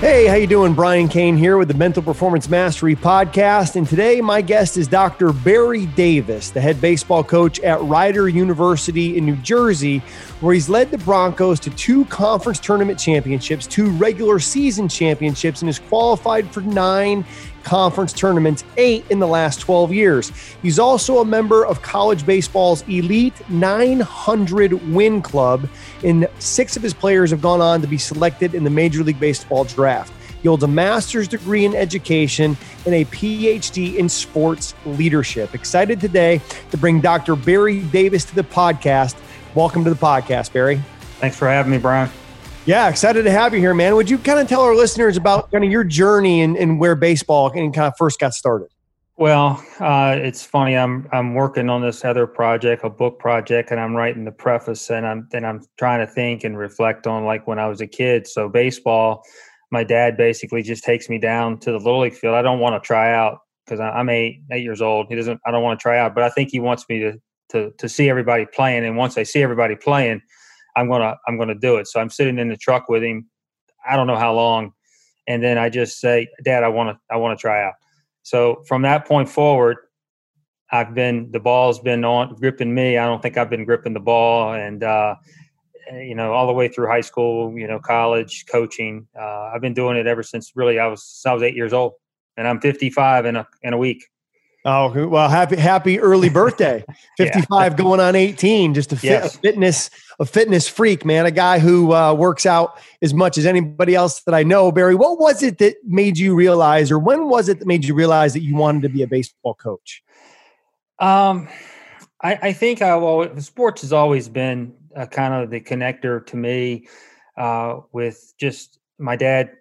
Hey, how you doing? Brian Kane here with the Mental Performance Mastery podcast, and today my guest is Dr. Barry Davis, the head baseball coach at Rider University in New Jersey, where he's led the Broncs to two conference tournament championships, two regular season championships, and is qualified for nine conference tournaments, eight in the last 12 years. He's also a member of college baseball's elite 900 win club, and six of his players have gone on to be selected in the Major League Baseball draft. He holds a master's degree in education and a PhD in sports leadership. Excited today to bring Dr. Barry Davis to the podcast. Welcome to the podcast, Barry. Thanks for having me, Brian. Yeah, excited to have you here, man. Would you kind of tell our listeners about kind of your journey and, and where baseball and kind of first got started? Well, uh, it's funny. I'm I'm working on this other project, a book project, and I'm writing the preface, and I'm then I'm trying to think and reflect on like when I was a kid. So baseball, my dad basically just takes me down to the little league field. I don't want to try out because I'm eight eight years old. He doesn't. I don't want to try out, but I think he wants me to to to see everybody playing. And once I see everybody playing, I'm gonna I'm gonna do it. So I'm sitting in the truck with him. I don't know how long, and then I just say, Dad, I want to I want to try out. So from that point forward, I've been the ball's been on gripping me. I don't think I've been gripping the ball, and uh, you know all the way through high school, you know, college, coaching. Uh, I've been doing it ever since really I was I was eight years old, and I'm 55 in a in a week. Oh well, happy happy early birthday! Fifty five, yeah. going on eighteen. Just a, fit, yes. a, fitness a fitness freak, man. A guy who uh, works out as much as anybody else that I know. Barry, what was it that made you realize, or when was it that made you realize that you wanted to be a baseball coach? Um, I, I think I always, sports has always been a kind of the connector to me. Uh, with just my dad,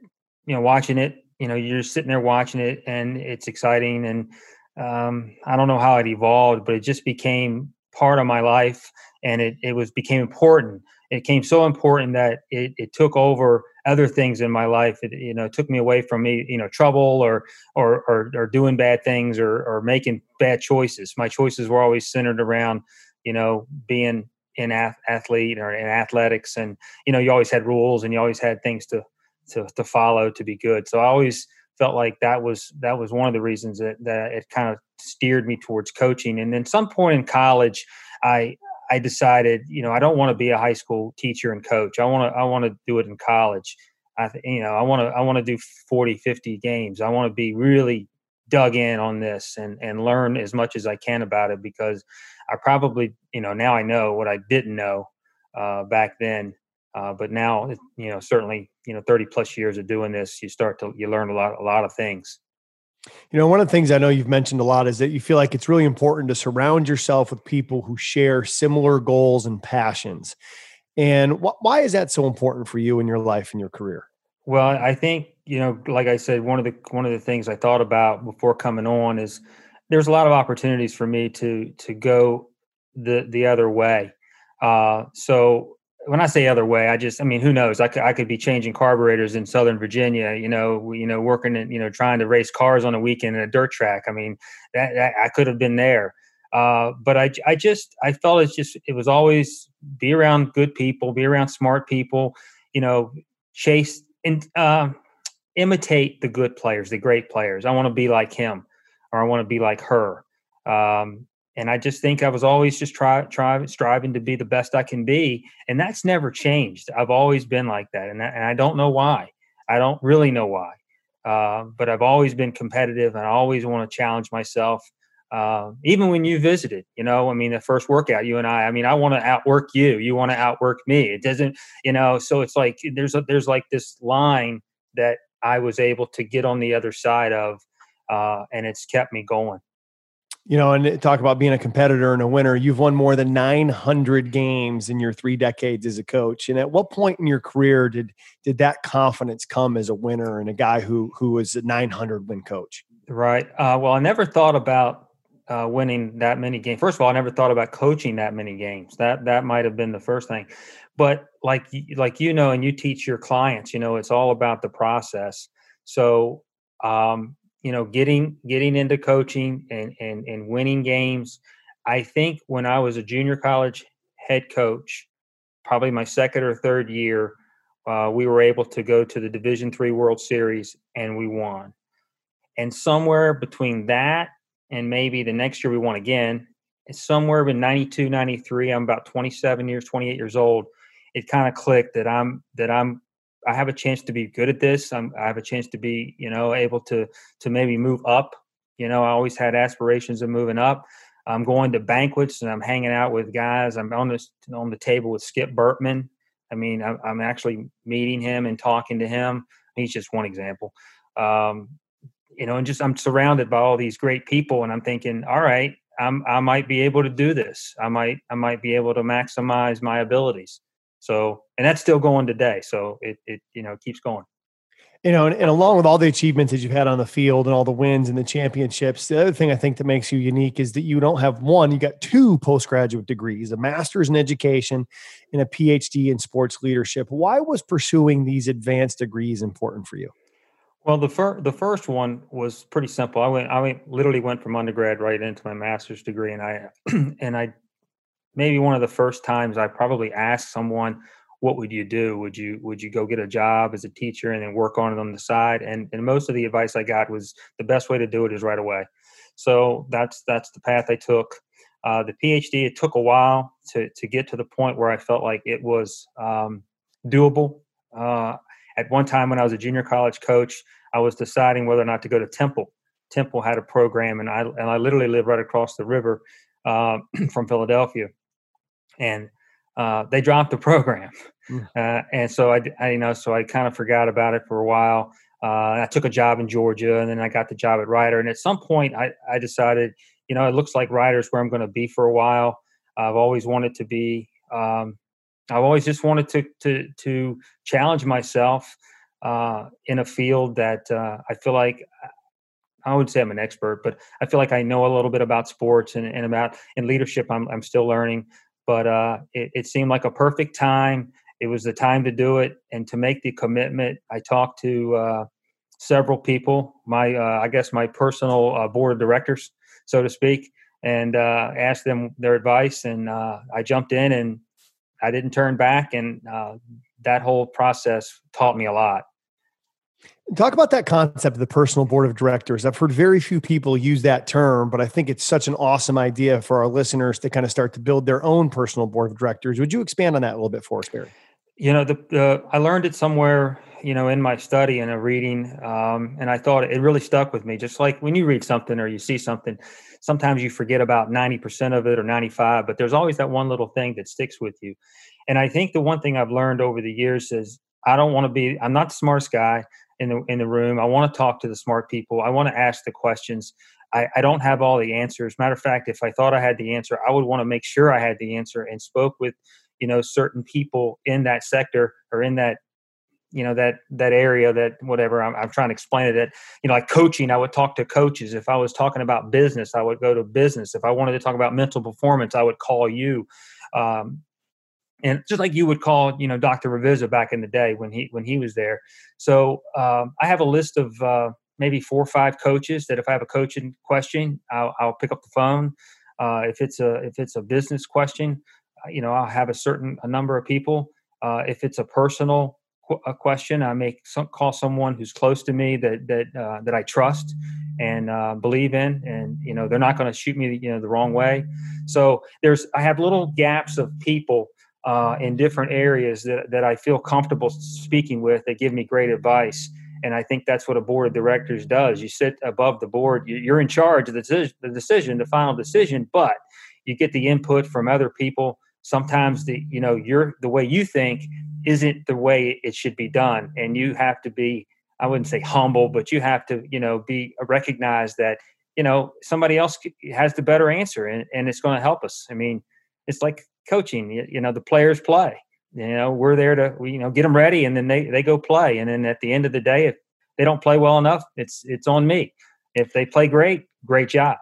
you know, watching it. You know, you're sitting there watching it, and it's exciting and um, I don't know how it evolved, but it just became part of my life, and it it was became important. It became so important that it, it took over other things in my life. It you know took me away from me you know trouble or or or, or doing bad things or or making bad choices. My choices were always centered around you know being an athlete or in athletics, and you know you always had rules and you always had things to to to follow to be good. So I always felt like that was that was one of the reasons that, that it kind of steered me towards coaching. And then some point in college, I I decided, you know, I don't want to be a high school teacher and coach. I want to I want to do it in college. I th- you know, I want to I want to do 40, 50 games. I want to be really dug in on this and and learn as much as I can about it because I probably, you know, now I know what I didn't know uh, back then uh, but now, you know, certainly, you know, 30 plus years of doing this, you start to, you learn a lot, a lot of things. You know, one of the things I know you've mentioned a lot is that you feel like it's really important to surround yourself with people who share similar goals and passions. And wh- why is that so important for you in your life and your career? Well, I think, you know, like I said, one of the, one of the things I thought about before coming on is there's a lot of opportunities for me to, to go the, the other way. Uh, so when I say other way, I just, I mean, who knows? I could, I could be changing carburetors in Southern Virginia, you know, you know, working and, you know, trying to race cars on a weekend in a dirt track. I mean, that, that I could have been there. Uh, but I, I just, I felt it's just, it was always be around good people, be around smart people, you know, chase and, uh, imitate the good players, the great players. I want to be like him or I want to be like her. Um, and I just think I was always just try, try striving to be the best I can be, and that's never changed. I've always been like that, and, that, and I don't know why. I don't really know why, uh, but I've always been competitive, and I always want to challenge myself. Uh, even when you visited, you know, I mean, the first workout, you and I, I mean, I want to outwork you. You want to outwork me. It doesn't, you know. So it's like there's a, there's like this line that I was able to get on the other side of, uh, and it's kept me going you know, and talk about being a competitor and a winner. You've won more than 900 games in your three decades as a coach. And at what point in your career did did that confidence come as a winner and a guy who who was a 900 win coach? Right. Uh, well, I never thought about uh, winning that many games. First of all, I never thought about coaching that many games. That that might have been the first thing. But like like you know, and you teach your clients, you know, it's all about the process. So um, you know getting getting into coaching and and and winning games i think when i was a junior college head coach probably my second or third year uh, we were able to go to the Division Three World Series and we won. And somewhere between that and maybe the next year we won again, somewhere in 92, 93, I'm about 27 years, 28 years old. It kind of clicked that I'm that I'm I have a chance to be good at this. I'm, I have a chance to be, you know, able to to maybe move up. You know, I always had aspirations of moving up. I'm going to banquets and I'm hanging out with guys. I'm on this on the table with Skip Bertman. I mean, I'm, I'm actually meeting him and talking to him. He's just one example. Um, you know, and just I'm surrounded by all these great people, and I'm thinking, all right, I'm, I might be able to do this. I might I might be able to maximize my abilities. So, and that's still going today. So it, it you know, keeps going. You know, and, and, along with all the achievements that you've had on the field and all the wins and the championships, the other thing I think that makes you unique is that you don't have one, you got two postgraduate degrees, a master's in education and a PhD in sports leadership. Why was pursuing these advanced degrees important for you? Well, the first the first one was pretty simple. I went I went literally went from undergrad right into my master's degree, and I and I maybe one of the first times I probably asked someone, "What would you do? Would you would you go get a job as a teacher and then work on it on the side?" And and most of the advice I got was the best way to do it is right away. So that's that's the path I took. Uh, the PhD it took a while to to get to the point where I felt like it was um, doable. Uh, at one time when I was a junior college coach, I was deciding whether or not to go to Temple. Temple had a program, and I and I literally live right across the river uh, from Philadelphia and uh, they dropped the program. Mm. Uh, and so I, I, you know, so I kind of forgot about it for a while. Uh, I took a job in Georgia, and then I got the job at Rider. And at some point, I, I decided, you know, it looks like Rider's where I'm going to be for a while. I've always wanted to be. Um, I've always just wanted to to to challenge myself uh, in a field that uh, I feel like I would say I'm an expert, but I feel like I know a little bit about sports and, and about in leadership. I'm I'm still learning but uh, it, it, seemed like a perfect time. It was the time to do it and to make the commitment. I talked to uh, several people, my uh, I guess my personal uh, board of directors, so to speak, and uh, asked them their advice. And uh, I jumped in and I didn't turn back. And that whole process taught me a lot. Talk about that concept of the personal board of directors. I've heard very few people use that term, but I think it's such an awesome idea for our listeners to kind of start to build their own personal board of directors. Would you expand on that a little bit for us, Barry? You know, the, I learned it somewhere, you know, in my study and a reading, um, and I thought it really stuck with me. Just like when you read something or you see something, sometimes you forget about ninety percent of it or ninety-five, but there's always that one little thing that sticks with you. And I think the one thing I've learned over the years is I don't want to be. I'm not the smartest guy in the in the room. I want to talk to the smart people. I want to ask the questions. I, I don't have all the answers. Matter of fact, if I thought I had the answer, I would want to make sure I had the answer and spoke with, you know, certain people in that sector or in that, you know, that that area that whatever I'm, I'm trying to explain it. That you know, like coaching, I would talk to coaches. If I was talking about business, I would go to business. If I wanted to talk about mental performance, I would call you. Um, and just like you would call you know dr Ravizza back in the day when he when he was there. So um, i have a list of uh, maybe four or five coaches that if i have a coaching question i'll, I'll pick up the phone. Uh, if it's a if it's a business question uh, you know i'll have a certain a number of people. Uh, if it's a personal a question i may some, call someone who's close to me that that uh, that i trust and uh, believe in and you know they're not going to shoot me you know the wrong way. So there's i have little gaps of people uh, in different areas that, that I feel comfortable speaking with that give me great advice. And I think that's what a board of directors does. You sit above the board, you're in charge of the decision, the decision, the final decision, but you get the input from other people. Sometimes the you know your the way you think isn't the way it should be done, and you have to be I wouldn't say humble, but you have to you know be recognize that you know somebody else has the better answer, and, and it's going to help us. I mean, it's like coaching. You, you know, the players play. You know, we're there to you know get them ready, and then they they go play. And then at the end of the day, if they don't play well enough, it's it's on me. If they play great, great job.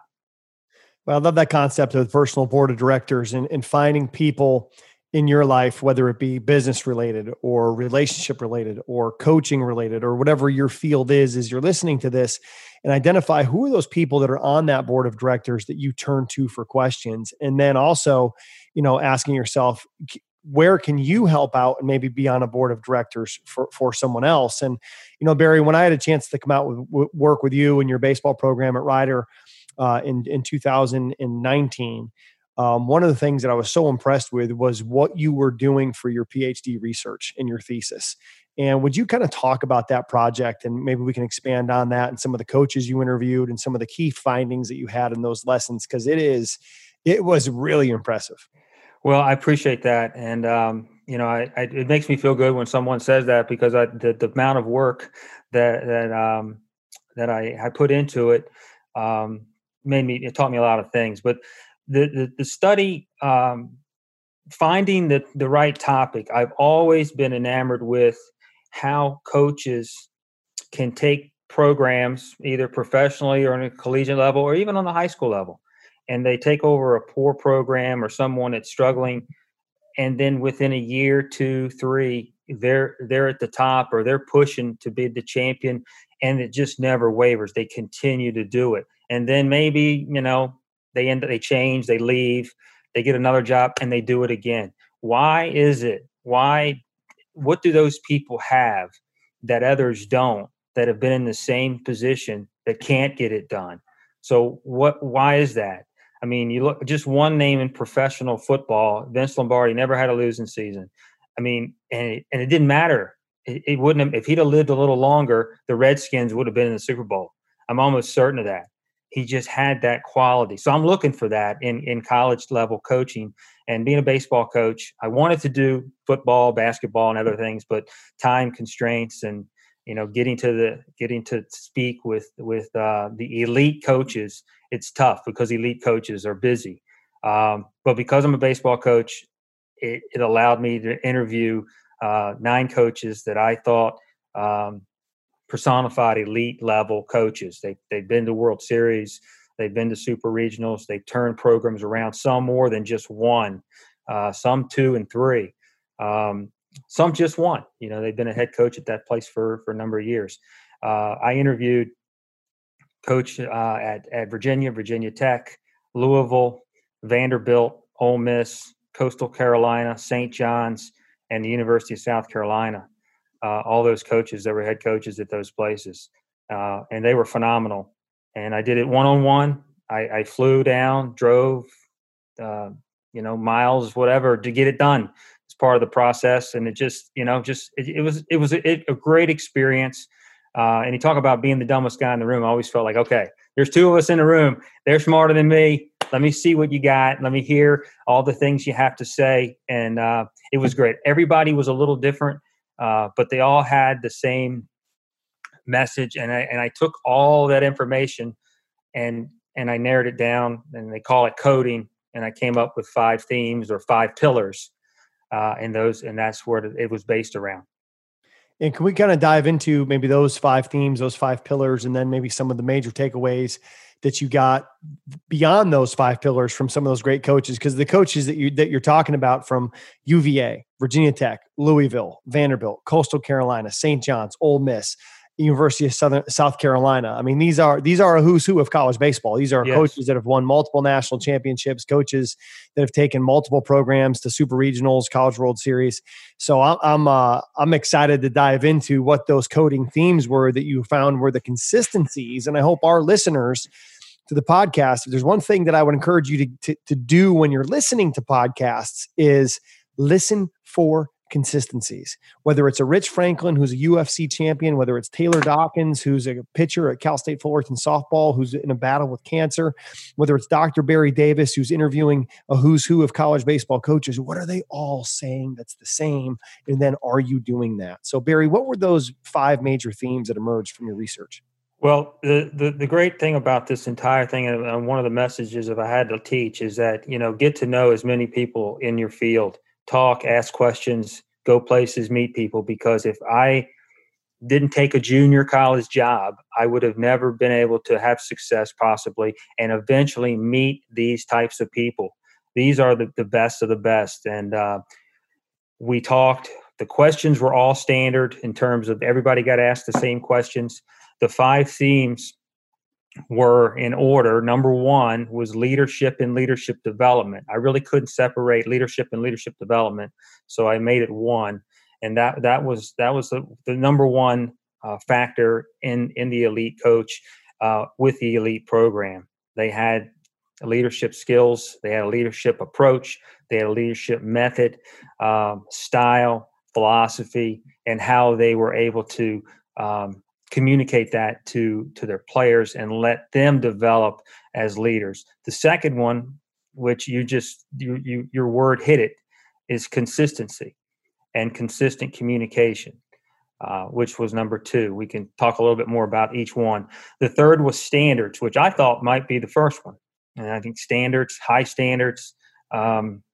Well, I love that concept of personal board of directors and, and finding people in your life, whether it be business related or relationship related or coaching related or whatever your field is, as you're listening to this and identify who are those people that are on that board of directors that you turn to for questions. And then also, you know, asking yourself, where can you help out and maybe be on a board of directors for, for someone else and you know barry when i had a chance to come out with work with you and your baseball program at rider uh, in, in 2019 um, one of the things that I was so impressed with was what you were doing for your PhD research in your thesis. And would you kind of talk about that project and maybe we can expand on that and some of the coaches you interviewed and some of the key findings that you had in those lessons? Because it is, it was really impressive. Well, I appreciate that. And, um, you know, I, I, it makes me feel good when someone says that because I, the, the amount of work that, that, um, that I, I put into it, um, made me, it taught me a lot of things, but the the, the study um, finding the the right topic. I've always been enamored with how coaches can take programs either professionally or on a collegiate level or even on the high school level and they take over a poor program or someone that's struggling and then within a year two three they're they're at the top or they're pushing to be the champion and it just never wavers they continue to do it and then maybe you know they end they change, they leave, they get another job and they do it again. Why is it? Why what do those people have that others don't that have been in the same position that can't get it done? So what why is that? I mean, you look just one name in professional football, Vince Lombardi never had a losing season. I mean, and it, and it didn't matter. It, it wouldn't have, if he'd have lived a little longer, the Redskins would have been in the Super Bowl. I'm almost certain of that he just had that quality. So I'm looking for that in, in college level coaching and being a baseball coach. I wanted to do football, basketball, and other things, but time constraints and you know getting to the getting to speak with with uh, the elite coaches, it's tough because elite coaches are busy. Um, but because I'm a baseball coach, it, it allowed me to interview uh, nine coaches that I thought um, personified elite level coaches. They they've been to World Series, they've been to Super Regionals, they've turned programs around. Some more than just one, uh, some two and three, um, some just one. You know, they've been a head coach at that place for for a number of years. Uh, I interviewed coach uh, at at Virginia, Virginia Tech, Louisville, Vanderbilt, Ole Miss, Coastal Carolina, St. John's, and the University of South Carolina uh, all those coaches that were head coaches at those places, uh, and they were phenomenal. And I did it one on one. I flew down, drove, uh, you know, miles, whatever, to get it done. It's part of the process, and it just, you know, just it, it was it was a, it, a great experience. Uh, and you talk about being the dumbest guy in the room. I always felt like, okay, there's two of us in the room. They're smarter than me. Let me see what you got. Let me hear all the things you have to say. And uh, it was great. Everybody was a little different uh, but they all had the same message and I, and I took all that information and and I narrowed it down and they call it coding and I came up with five themes or five pillars uh, and those and that's where it was based around. And can we kind of dive into maybe those five themes, those five pillars, and then maybe some of the major takeaways that you got beyond those five pillars from some of those great coaches? Because the coaches that you that you're talking about from UVA, Virginia Tech, Louisville, Vanderbilt, Coastal Carolina, St. John's, Ole Miss, University of Southern South Carolina. I mean, these are these are a who's who of college baseball. These are yes. coaches that have won multiple national championships, coaches that have taken multiple programs to super regionals, college World Series. So I'm uh, I'm excited to dive into what those coding themes were that you found were the consistencies, and I hope our listeners to the podcast. If there's one thing that I would encourage you to, to, to do when you're listening to podcasts is listen for consistencies. Whether it's a Rich Franklin who's a UFC champion, whether it's Taylor Dockins who's a pitcher at Cal State Fullerton softball who's in a battle with cancer, whether it's Dr. Barry Davis who's interviewing a who's who of college baseball coaches, what are they all saying that's the same? And then are you doing that? So Barry, what were those five major themes that emerged from your research? Well, the, the, the great thing about this entire thing, and one of the messages if I had to teach, is that you know get to know as many people in your field talk, ask questions, go places, meet people. Because if I didn't take a junior college job, I would have never been able to have success, possibly, and eventually meet these types of people. These are the, the best of the best. And uh, we talked, the questions were all standard in terms of everybody got asked the same questions. The five themes were in order. Number one was leadership and leadership development. I really couldn't separate leadership and leadership development, so I made it one, and that that was that was the, the number one uh, factor in in the elite coach uh, with the elite program. They had leadership skills, they had a leadership approach, they had a leadership method, um, style, philosophy, and how they were able to um, communicate that to to their players and let them develop as leaders. The second one, which you just you, you your word hit it, is consistency and consistent communication. Uh, which was number two. We can talk a little bit more about each one. The third was standards, which I thought might be the first one. And I think standards, high standards um,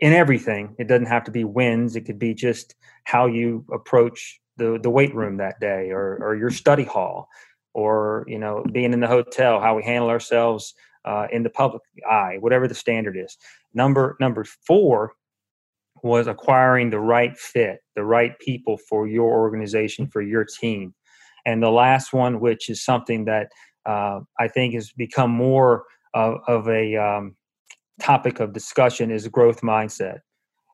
in everything. It doesn't have to be wins, it could be just how you approach the the weight room that day or or your study hall or you know being in the hotel how we handle ourselves uh, in the public eye whatever the standard is. Number number four was acquiring the right fit the right people for your organization for your team. And the last one which is something that uh, i think has become more of, of a um, topic of discussion is growth mindset.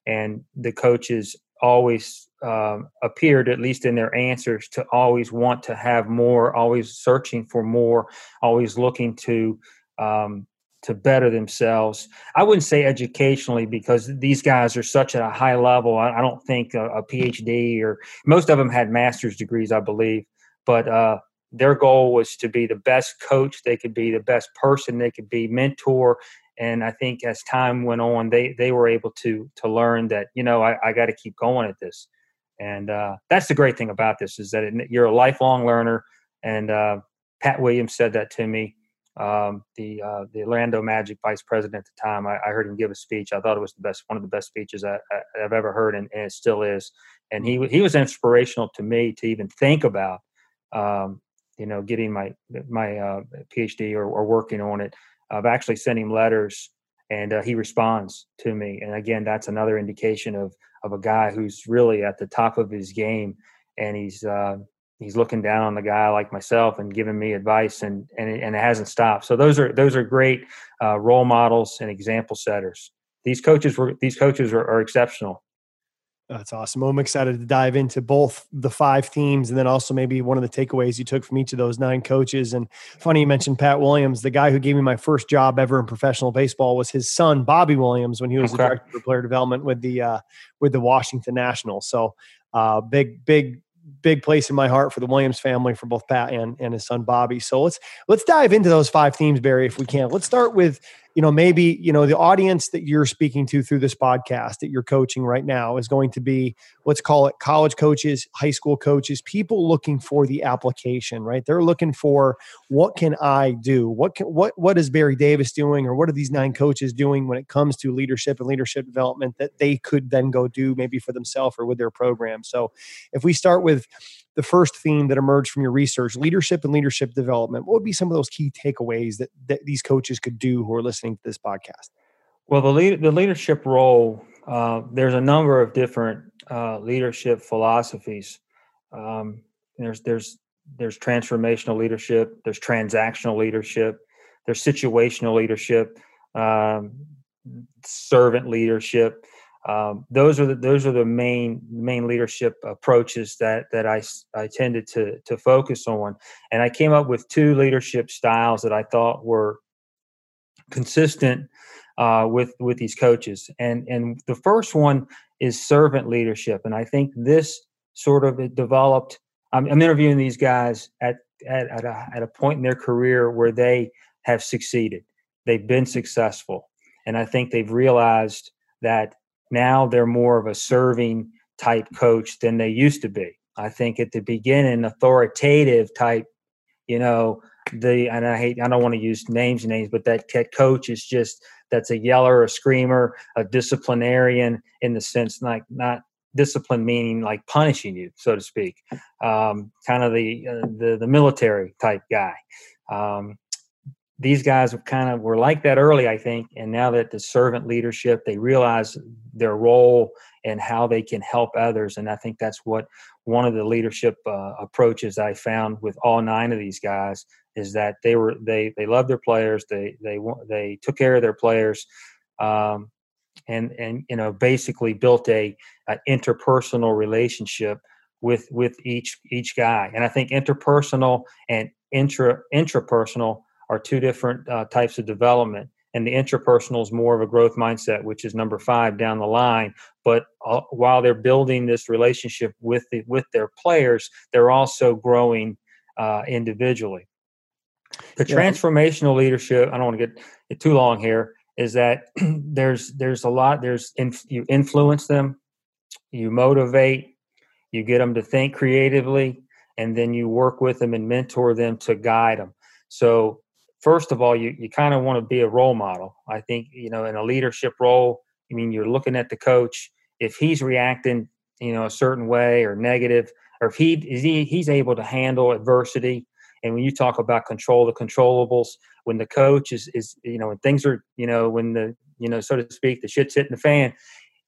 And the coaches always um, appeared, at least in their answers, to always want to have more, always searching for more, always looking to um, to better themselves. I wouldn't say educationally because these guys are such at a high level. I, I don't think a, a, PhD or most of them had master's degrees, I believe, but uh, their goal was to be the best coach they could be, the best person they could be, mentor, and I think as time went on, they they were able to to learn that you know I, I got to keep going at this, and uh, that's the great thing about this is that it, you're a lifelong learner. And uh, Pat Williams said that to me, um, the uh, the Orlando Magic vice president at the time. I, I, heard him give a speech. I thought it was the best, one of the best speeches I, have ever heard, and, and, it still is. And he he was inspirational to me to even think about, um, you know, getting my my uh, PhD or, or working on it. I've actually sent him letters and uh, he responds to me. And again, that's another indication of of a guy who's really at the top of his game, and he's uh, he's looking down on the guy like myself and giving me advice, and and it, and it hasn't stopped. So those are those are great uh, role models and example setters. These coaches were these coaches are, are exceptional. That's awesome. I'm excited to dive into both the five themes and then also maybe one of the takeaways you took from each of those nine coaches. And funny you mentioned Pat Williams, the guy who gave me my first job ever in professional baseball was his son Bobby Williams when he was okay. the director of player development with the uh, with the Washington Nationals. So uh, big big big place in my heart for the Williams family, for both Pat and, and his son Bobby. So let's let's dive into those five themes, Barry, if we can. Let's start with you know maybe you know the audience that you're speaking to through this podcast that you're coaching right now is going to be let's call it college coaches high school coaches people looking for the application right? They're looking for what can i do? What can what what is barry davis doing or what are these nine coaches doing when it comes to leadership and leadership development that they could then go do maybe for themselves or with their program? So if we start with the first theme that emerged from your research leadership and leadership development what would be some of those key takeaways that, that these coaches could do who are listening to this podcast? Well the, lead, the leadership role uh, there's a number of different uh, leadership philosophies. Um, there's there's there's transformational leadership there's transactional leadership there's situational leadership um, servant leadership um, those are the those are the main main leadership approaches that that I I tended to to focus on, and I came up with two leadership styles that I thought were consistent uh, with with these coaches, and and the first one is servant leadership, and I think this sort of developed. I'm, I'm interviewing these guys at at at a, at a point in their career where they have succeeded, they've been successful, and I think they've realized that now they're more of a serving type coach than they used to be. I think at the beginning, authoritative type, you know, the and I hate I don't want to use names and names, but that coach is just that's a yeller, a screamer, a disciplinarian in the sense like not discipline meaning like punishing you, so to speak, um, kind of the, uh, the the military type guy. Um, these guys kind of were like that early, I think, and now that the servant leadership, they realize their role and how they can help others, and I think that's what one of the leadership uh, approaches I found with all nine of these guys is that they were they they loved their players, they they they took care of their players, um, and and you know basically built a, a interpersonal relationship with with each each guy, and I think interpersonal and intra intrapersonal are two different uh, types of development. And the interpersonal is more of a growth mindset which is number five down the line. But uh, while they're building this relationship with the, with their players they're also growing uh, individually. The yeah. transformational leadership i don't want to get it too long here is that there's there's a lot there's inf- you influence them you motivate you get them to think creatively and then you work with them and mentor them to guide them so first of all, you, you kind of want to be a role model. I think, you know, in a leadership role, I mean, you're looking at the coach. If he's reacting, you know, a certain way or negative, or if he is he he's able to handle adversity. And when you talk about control the controllables, when the coach is is you know when things are you know when the you know so to speak the shit's hitting the fan,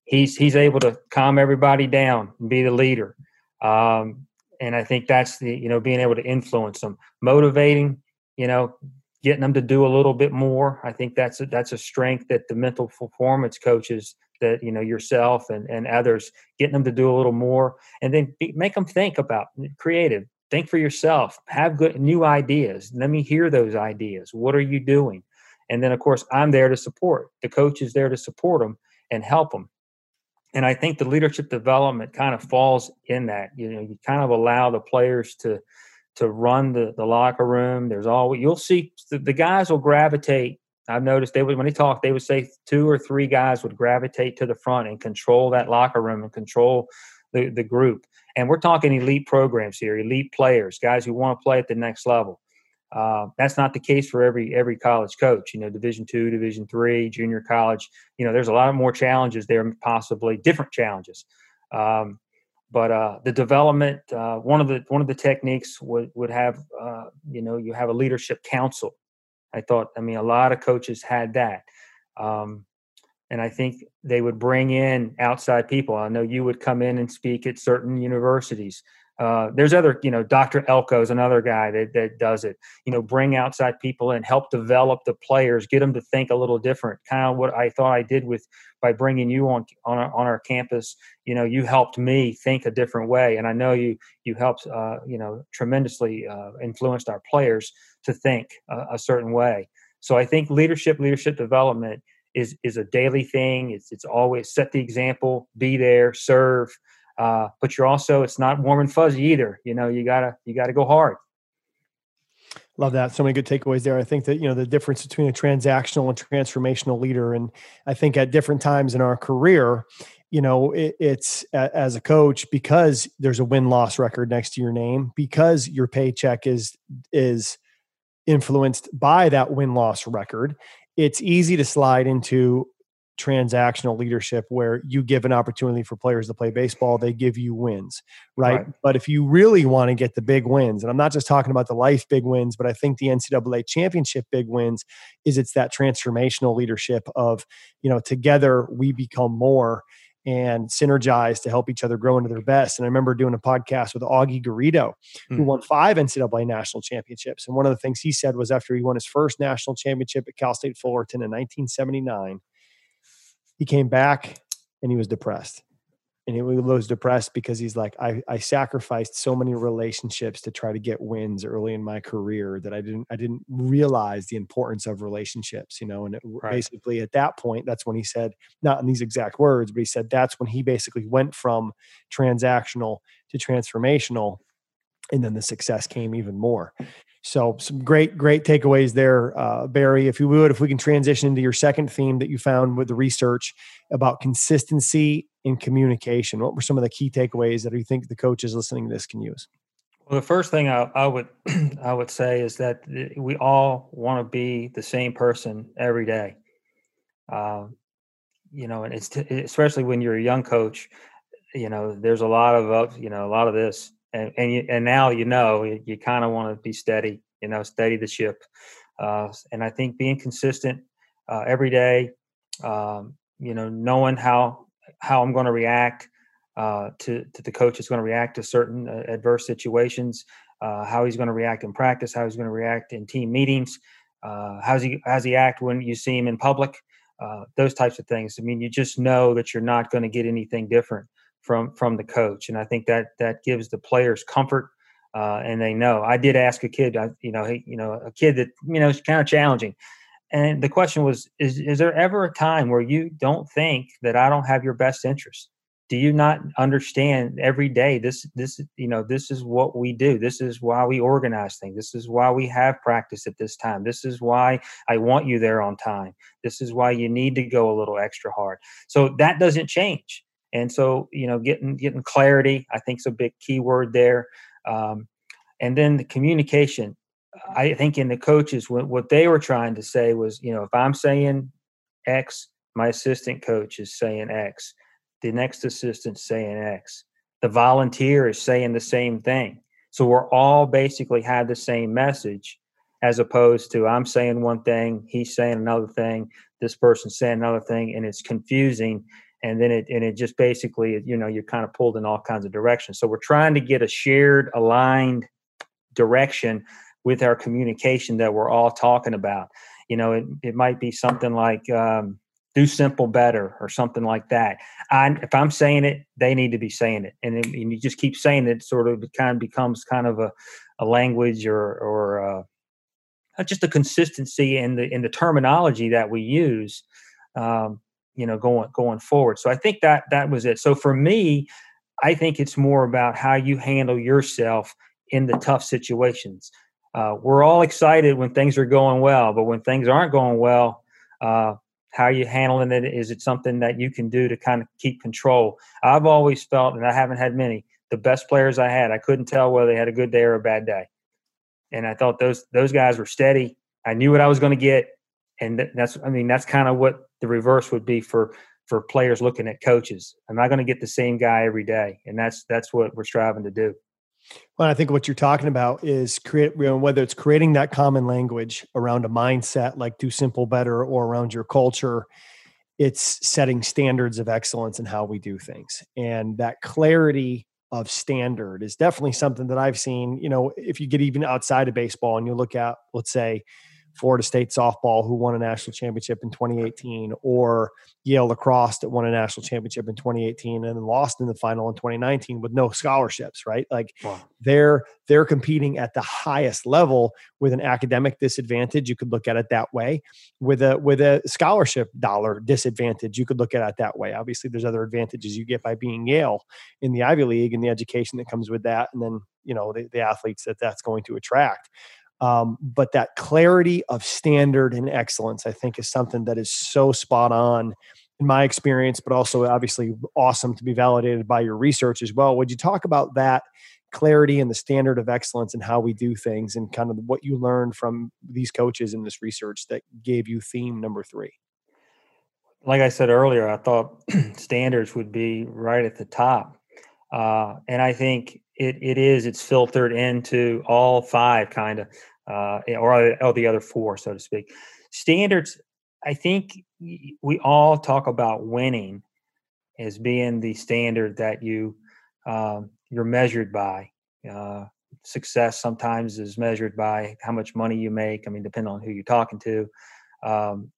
he's he's able to calm everybody down and be the leader. Um, and I think that's the you know being able to influence them, motivating. You know, getting them to do a little bit more. I think that's a, that's a strength that the mental performance coaches that you know yourself and, and others getting them to do a little more. And then be, make them think about creative. Think for yourself. Have good new ideas. Let me hear those ideas. What are you doing? And then of course i'm there to support. The coach is there to support them and help them and i think the leadership development kind of falls in that. You know you kind of allow the players to to run the, the locker room. There's all you'll see the, the guys will gravitate. I've noticed they would when they talk, they would say two or three guys would gravitate to the front and control that locker room and control the, the group. And we're talking elite programs here, elite players, guys who want to play at the next level. Uh, that's not the case for every every college coach. You know, Division two, Division three, junior college. You know, there's a lot more challenges there, possibly different challenges. Um, but uh, the development uh, one of the one of the techniques would would have uh, you know you have a leadership council. I thought i mean a lot of coaches had that um, and i think they would bring in outside people. I know you would come in and speak at certain universities uh, there's other, you know, Dr. Elko is another guy that, that does it. You know, bring outside people and help develop the players, get them to think a little different. Kind of what I thought I did with by bringing you on on our, on our campus. You know, you helped me think a different way, and I know you you helped, uh, you know, tremendously uh, influenced our players to think a, a certain way. So I think leadership, leadership development is is a daily thing. It's it's always set the example, be there, serve. Uh, but you're also it's not warm and fuzzy either. You know, you gotta you gotta go hard. Love that. So many good takeaways there. I think that, you know, the difference between a transactional and transformational leader. And I think at different times in our career, you know, it, it's as a coach, because there's a win loss record next to your name, because your paycheck is, is influenced by that win loss record. It's easy to slide into transactional leadership where you give an opportunity for players to play baseball, they give you wins, right? right? But if you really want to get the big wins, and I'm not just talking about the life big wins, but I think the NCAA championship big wins is it's that transformational leadership of, you know, together we become more and synergize to help each other grow into their best. And I remember doing a podcast with Augie Garrido, who mm. won five NCAA national championships. And one of the things he said was after he won his first national championship at Cal State Fullerton in 1979, he came back and he was depressed. And he was depressed because he's like I, I sacrificed so many relationships to try to get wins early in my career that i didn't i didn't realize the importance of relationships you know? And it, right. basically at that point that's when he said not in these exact words but he said that's when he basically went from transactional to transformational and then the success came even more so some great, great takeaways there, uh, Barry. If you would, if we can transition into your second theme that you found with the research about consistency in communication, what were some of the key takeaways that you think the coaches listening to this can use? Well, the first thing I, I would I would say is that we all want to be the same person every day. Uh, you know, and it's t- especially when you're a young coach. You know, there's a lot of you know a lot of this and and, you, and now you know you, you kind of want to be steady you know steady the ship Uh, and I think being consistent uh, every day, um, you know, knowing how how I'm going to react uh, to to the coach is going to react to certain uh, adverse situations, uh, how he's going to react in practice, how he's going to react in team meetings, uh, how's he how's he act when you see him in public, those types of things. I mean, you just know that you're not going to get anything different from from the coach, and I think that that gives the players comfort. Uh, and they know. I did ask a kid, you know, you know, a kid that you know is kind of challenging. And the question was, is, is there ever a time where you don't think that I don't have your best interest? Do you not understand every day this this you know this is what we do. This is why we organize things. This is why we have practice at this time. This is why I want you there on time. This is why you need to go a little extra hard. So that doesn't change. And so, you know, getting getting clarity, I think is a big key word there. Um, and then the communication. I think in the coaches, what, what they were trying to say was, you know, if I'm saying X, my assistant coach is saying X, the next assistant saying X, the volunteer is saying the same thing. So we're all basically have the same message, as opposed to I'm saying one thing, he's saying another thing, this person's saying another thing, and it's confusing. And then it and it just basically, you know, you're kind of pulled in all kinds of directions. So we're trying to get a shared, aligned direction with our communication that we're all talking about. You know, it, it might be something like um, do simple better or something like that. I, if I'm saying it, they need to be saying it. And, and you just keep saying it, sort of kind of becomes kind of a, a language or, or uh, just a consistency in the, in the terminology that we use, um, you know, going, going forward. So I think that that was it. So for me, I think it's more about how you handle yourself in the tough situations uh, we're all excited when things are going well, but when things aren't going well, uh, how you handling it? Is it something that you can do to kind of keep control? I've always felt, and I haven't had many, the best players I had, I couldn't tell whether they had a good day or a bad day. And I thought those those guys were steady. I knew what I was going to get, and that's I mean that's kind of what the reverse would be for for players looking at coaches. Am I going to get the same guy every day? And that's that's what we're striving to do. Well, I think what you're talking about is create, you know, whether it's creating that common language around a mindset like do simple better or around your culture, it's setting standards of excellence in how we do things. And that clarity of standard is definitely something that I've seen, you know, if you get even outside of baseball and you look at, let's say, Florida State softball, who won a national championship in 2018, or Yale lacrosse that won a national championship in 2018 and lost in the final in 2019 with no scholarships, right? Like wow. they're they're competing at the highest level with an academic disadvantage. You could look at it that way. With a with a scholarship dollar disadvantage, you could look at it that way. Obviously, there's other advantages you get by being Yale in the Ivy League and the education that comes with that, and then you know the, the athletes that that's going to attract. Um, but that clarity of standard and excellence, I think, is something that is so spot on in my experience, but also obviously awesome to be validated by your research as well. Would you talk about that clarity and the standard of excellence and how we do things and kind of what you learned from these coaches in this research that gave you theme number three? Like I said earlier, I thought standards would be right at the top. Uh, and I think it, it is, it's filtered into all five kind of uh, or, or the other four, so to speak. Standards, I think we all talk about winning as being the standard that you um, you're measured by. Uh, success sometimes is measured by how much money you make. I mean, depending on who you're talking to. Um,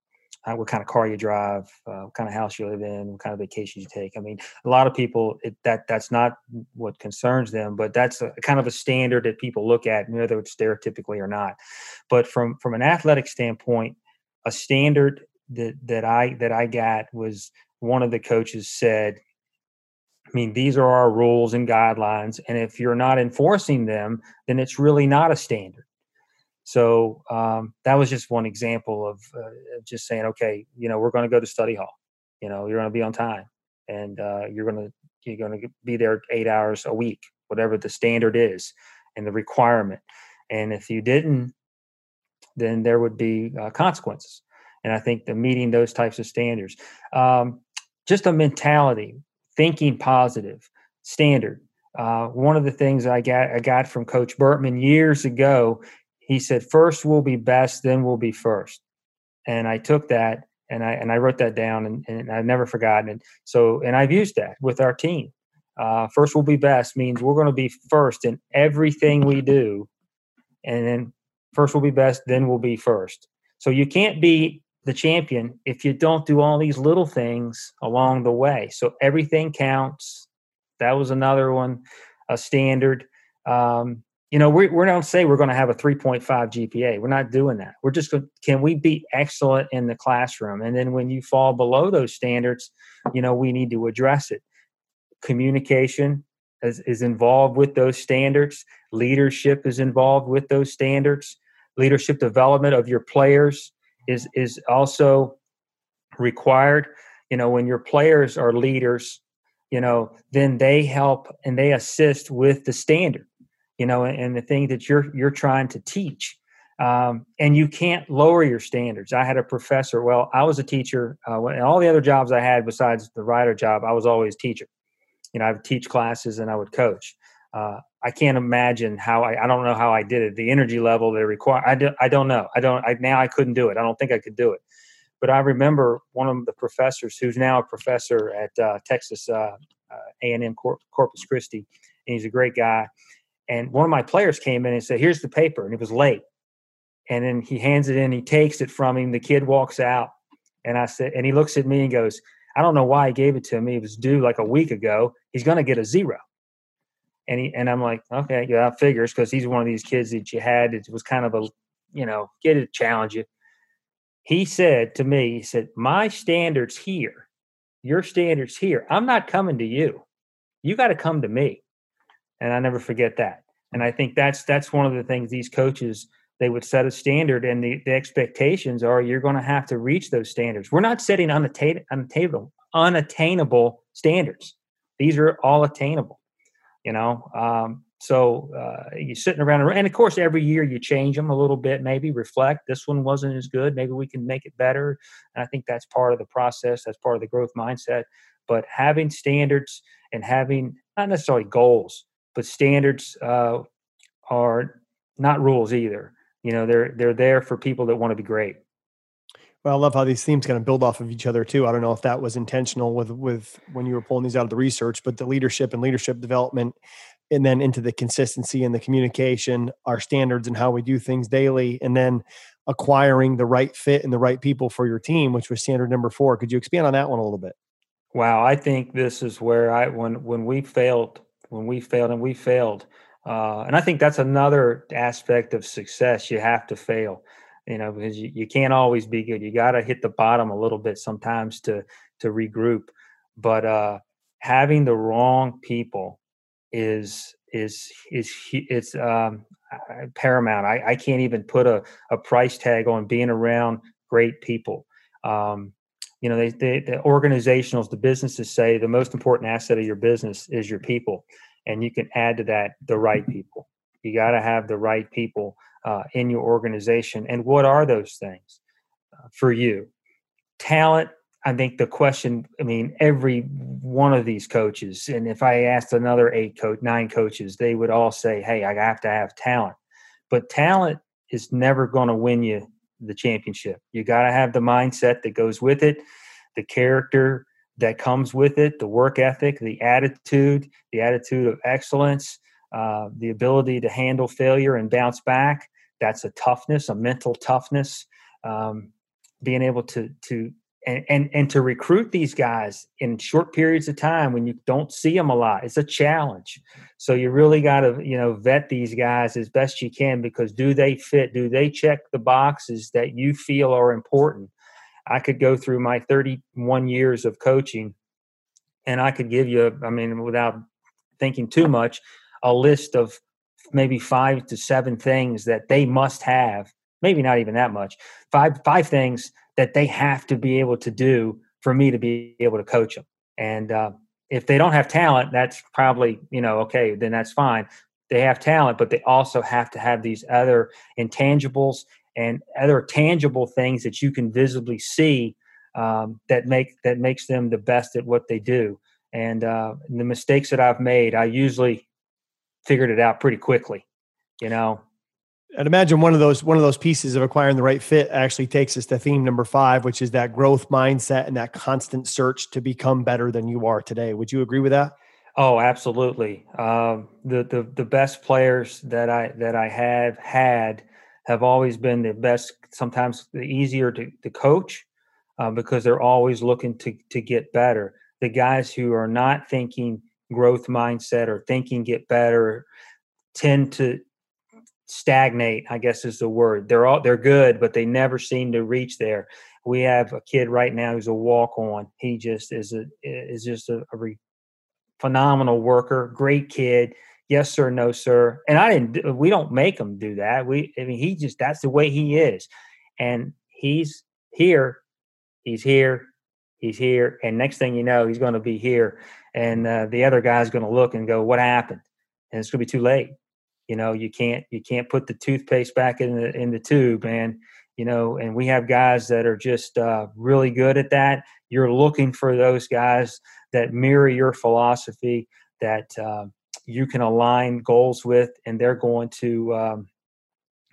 what kind of car you drive, uh, what kind of house you live in, what kind of vacations you take. I mean, a lot of people it, that that's not what concerns them, but that's a, kind of a standard that people look at, whether it's stereotypically or not. But from from an athletic standpoint, a standard that that I that I got was one of the coaches said. I mean, these are our rules and guidelines, and if you're not enforcing them, then it's really not a standard. So um, that was just one example of uh, just saying, okay, you know, we're going to go to study hall. You know, you're going to be on time, and uh, you're going to you're going to be there eight hours a week, whatever the standard is and the requirement. And if you didn't, then there would be uh, consequences. And I think the meeting those types of standards, um, just a mentality, thinking positive, standard. Uh, one of the things I got I got from Coach Bertman years ago he said, first we'll be best, then we'll be first. And I took that and I and I wrote that down and, and I've never forgotten it. So and I've used that with our team. Uh, first will be best means we're going to be first in everything we do, and then first will be best, then we'll be first. So you can't be the champion if you don't do all these little things along the way. So everything counts. That was another one, a standard. Um, you know, we, we don't say we're going to have a 3.5 GPA. We're not doing that. We're just going, can we be excellent in the classroom? And then when you fall below those standards, you know, we need to address it. Communication is, is involved with those standards. Leadership is involved with those standards. Leadership development of your players is is also required. You know, when your players are leaders, you know, then they help and they assist with the standard you know, and the thing that you're you're trying to teach. Um, and you can't lower your standards. I had a professor. Well, I was a teacher. Uh, when, all the other jobs I had besides the Rider job, I was always teacher. You know, I would teach classes and I would coach. Uh, I can't imagine how I, I don't know how I did it. The energy level they require, I, do, I don't know. I don't, I, now I couldn't do it. I don't think I could do it. But I remember one of the professors who's now a professor at uh, Texas uh, A&M uh, Cor- Corpus Christi, and he's a great guy. And one of my players came in and said, Here's the paper. And it was late. And then he hands it in, he takes it from him. The kid walks out. And I said, and he looks at me and goes, I don't know why he gave it to me. It was due like a week ago. He's going to get a zero. And he, and I'm like, okay, yeah, figures because he's one of these kids that you had. It was kind of a, you know, get it, challenge you. He said to me, he said, my standards here, your standards here. I'm not coming to you. You got to come to me and I never forget that. And I think that's that's one of the things these coaches they would set a standard, and the, the expectations are you're going to have to reach those standards. We're not setting unattain, unattainable unattainable standards. These are all attainable. You know, um, so uh, you're sitting around, and of course, every year you change them a little bit. Maybe reflect. This one wasn't as good. Maybe we can make it better. And I think that's part of the process. That's part of the growth mindset. But having standards and having not necessarily goals, but standards uh, are not rules either. You know, they're they're there for people that want to be great. Well, I love how these themes kind of build off of each other too. I don't know if that was intentional with with when you were pulling these out of the research, but the leadership and leadership development, and then into the consistency and the communication, our standards and how we do things daily, and then acquiring the right fit and the right people for your team, which was standard number four. Could you expand on that one a little bit? Wow, I think this is where I when when we failed when we failed and we failed. Uh, and I think that's another aspect of success. You have to fail, you know, because you, you can't always be good. You got to hit the bottom a little bit sometimes to to regroup. But uh, having the wrong people is is is it's um, paramount. I, I can't even put a, a price tag on being around great people. Um, you know, they, they, the organizationals, the businesses say the most important asset of your business is your people, and you can add to that the right people. You got to have the right people uh, in your organization. And what are those things uh, for you? Talent. I think the question. I mean, every one of these coaches, and if I asked another eight coach, nine coaches, they would all say, "Hey, I have to have talent." But talent is never going to win you the championship. You got to have the mindset that goes with it, the character that comes with it, the work ethic, the attitude, the attitude of excellence, uh, the ability to handle failure and bounce back. That's a toughness, a mental toughness. Um, being able to to and, and and to recruit these guys in short periods of time when you don't see them a lot it's a challenge. So you really got to you know vet these guys as best you can because do they fit? Do they check the boxes that you feel are important? I could go through my 31 years of coaching and i could give you i mean without thinking too much a list of maybe five to seven things that they must have maybe not even that much five five things that they have to be able to do for me to be able to coach them. And uh, if they don't have talent, that's probably, you know, okay, then that's fine. They have talent, but they also have to have these other intangibles and other tangible things that you can visibly see um, that make that makes them the best at what they do. And uh, the mistakes that I've made, I usually figured it out pretty quickly. You know, I'd imagine one of those one of those pieces of acquiring the right fit actually takes us to theme number five, which is that growth mindset and that constant search to become better than you are today. Would you agree with that? Oh, absolutely. Um, the the the best players that I that I have had have always been the best. Sometimes the easier to, to coach uh, because they're always looking to to get better. The guys who are not thinking growth mindset or thinking get better tend to stagnate i guess is the word. They're all they're good but they never seem to reach there. We have a kid right now who's a walk on he just is a is just a, a re, phenomenal worker great kid. Yes sir no sir. And i didn't we don't make him do that. We i mean he just that's the way he is. And he's here he's here he's here and next thing you know he's going to be here. And uh, the other guy's going to look and go what happened? And it's going to be too late you know you can't you can't put the toothpaste back in the in the tube. And you know and we have guys that are just uh, really good at that. You're looking for those guys that mirror your philosophy that uh, you can align goals with and they're going to um,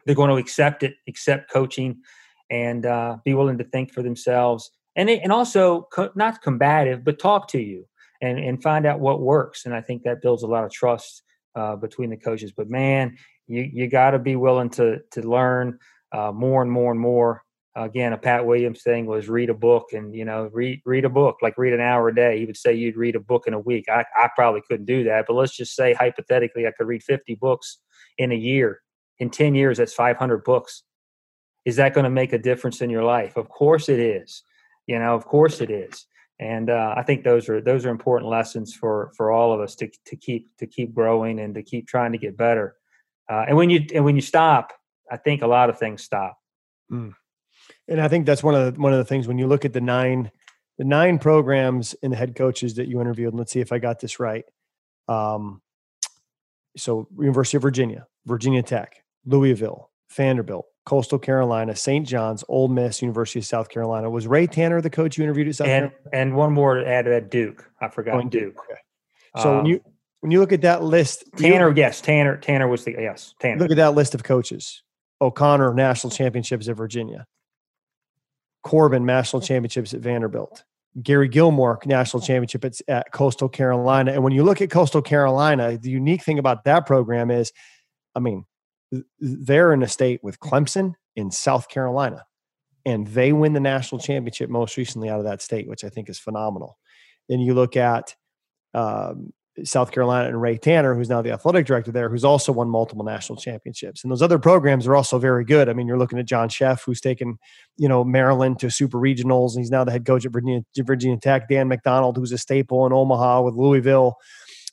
they're going to accept it accept coaching and uh, be willing to think for themselves. And and also co- not combative but talk to you and and find out what works. And i think that builds a lot of trust uh, between the coaches. But man, you you got to be willing to to learn uh, more and more and more. again, a Pat Williams thing was read a book and you know read read a book like read an hour a day. He would say you'd read a book in a week. I I probably couldn't do that, but let's just say hypothetically I could read 50 books in a year. In 10 years, that's 500 books. Is that going to make a difference in your life? Of course it is. You know, of course it is and uh, I think those are those are important lessons for for all of us to to keep to keep growing and to keep trying to get better. Uh, and when you and when you stop, I think a lot of things stop. Mm. And I think that's one of the one of the things when you look at the nine the nine programs and the head coaches that you interviewed. And let's see if I got this right. Um, so University of Virginia, Virginia Tech, Louisville, Vanderbilt, Coastal Carolina, St. John's, Ole Miss, University of South Carolina. Was Ray Tanner the coach you interviewed at South and, Carolina? And one more to add to that, Duke. I forgot oh, Duke. Duke. Okay. So um, when you when you look at that list, Tanner, you, yes, Tanner, Tanner was the yes, Tanner. Look at that list of coaches: O'Connor, national championships at Virginia; Corbin, national championships at Vanderbilt; Gary Gilmore, national championship at, at Coastal Carolina. And when you look at Coastal Carolina, the unique thing about that program is, I mean, they're in a state with Clemson in South Carolina, and they win the national championship most recently out of that state, which I think is phenomenal. Then you look at um, South Carolina and Ray Tanner, who's now the athletic director there, who's also won multiple national championships. And those other programs are also very good. I mean, you're looking at John Szefc, who's taken, you know, Maryland to super regionals, and he's now the head coach at Virginia, Virginia Tech. Dan McDonnell, who's a staple in Omaha with Louisville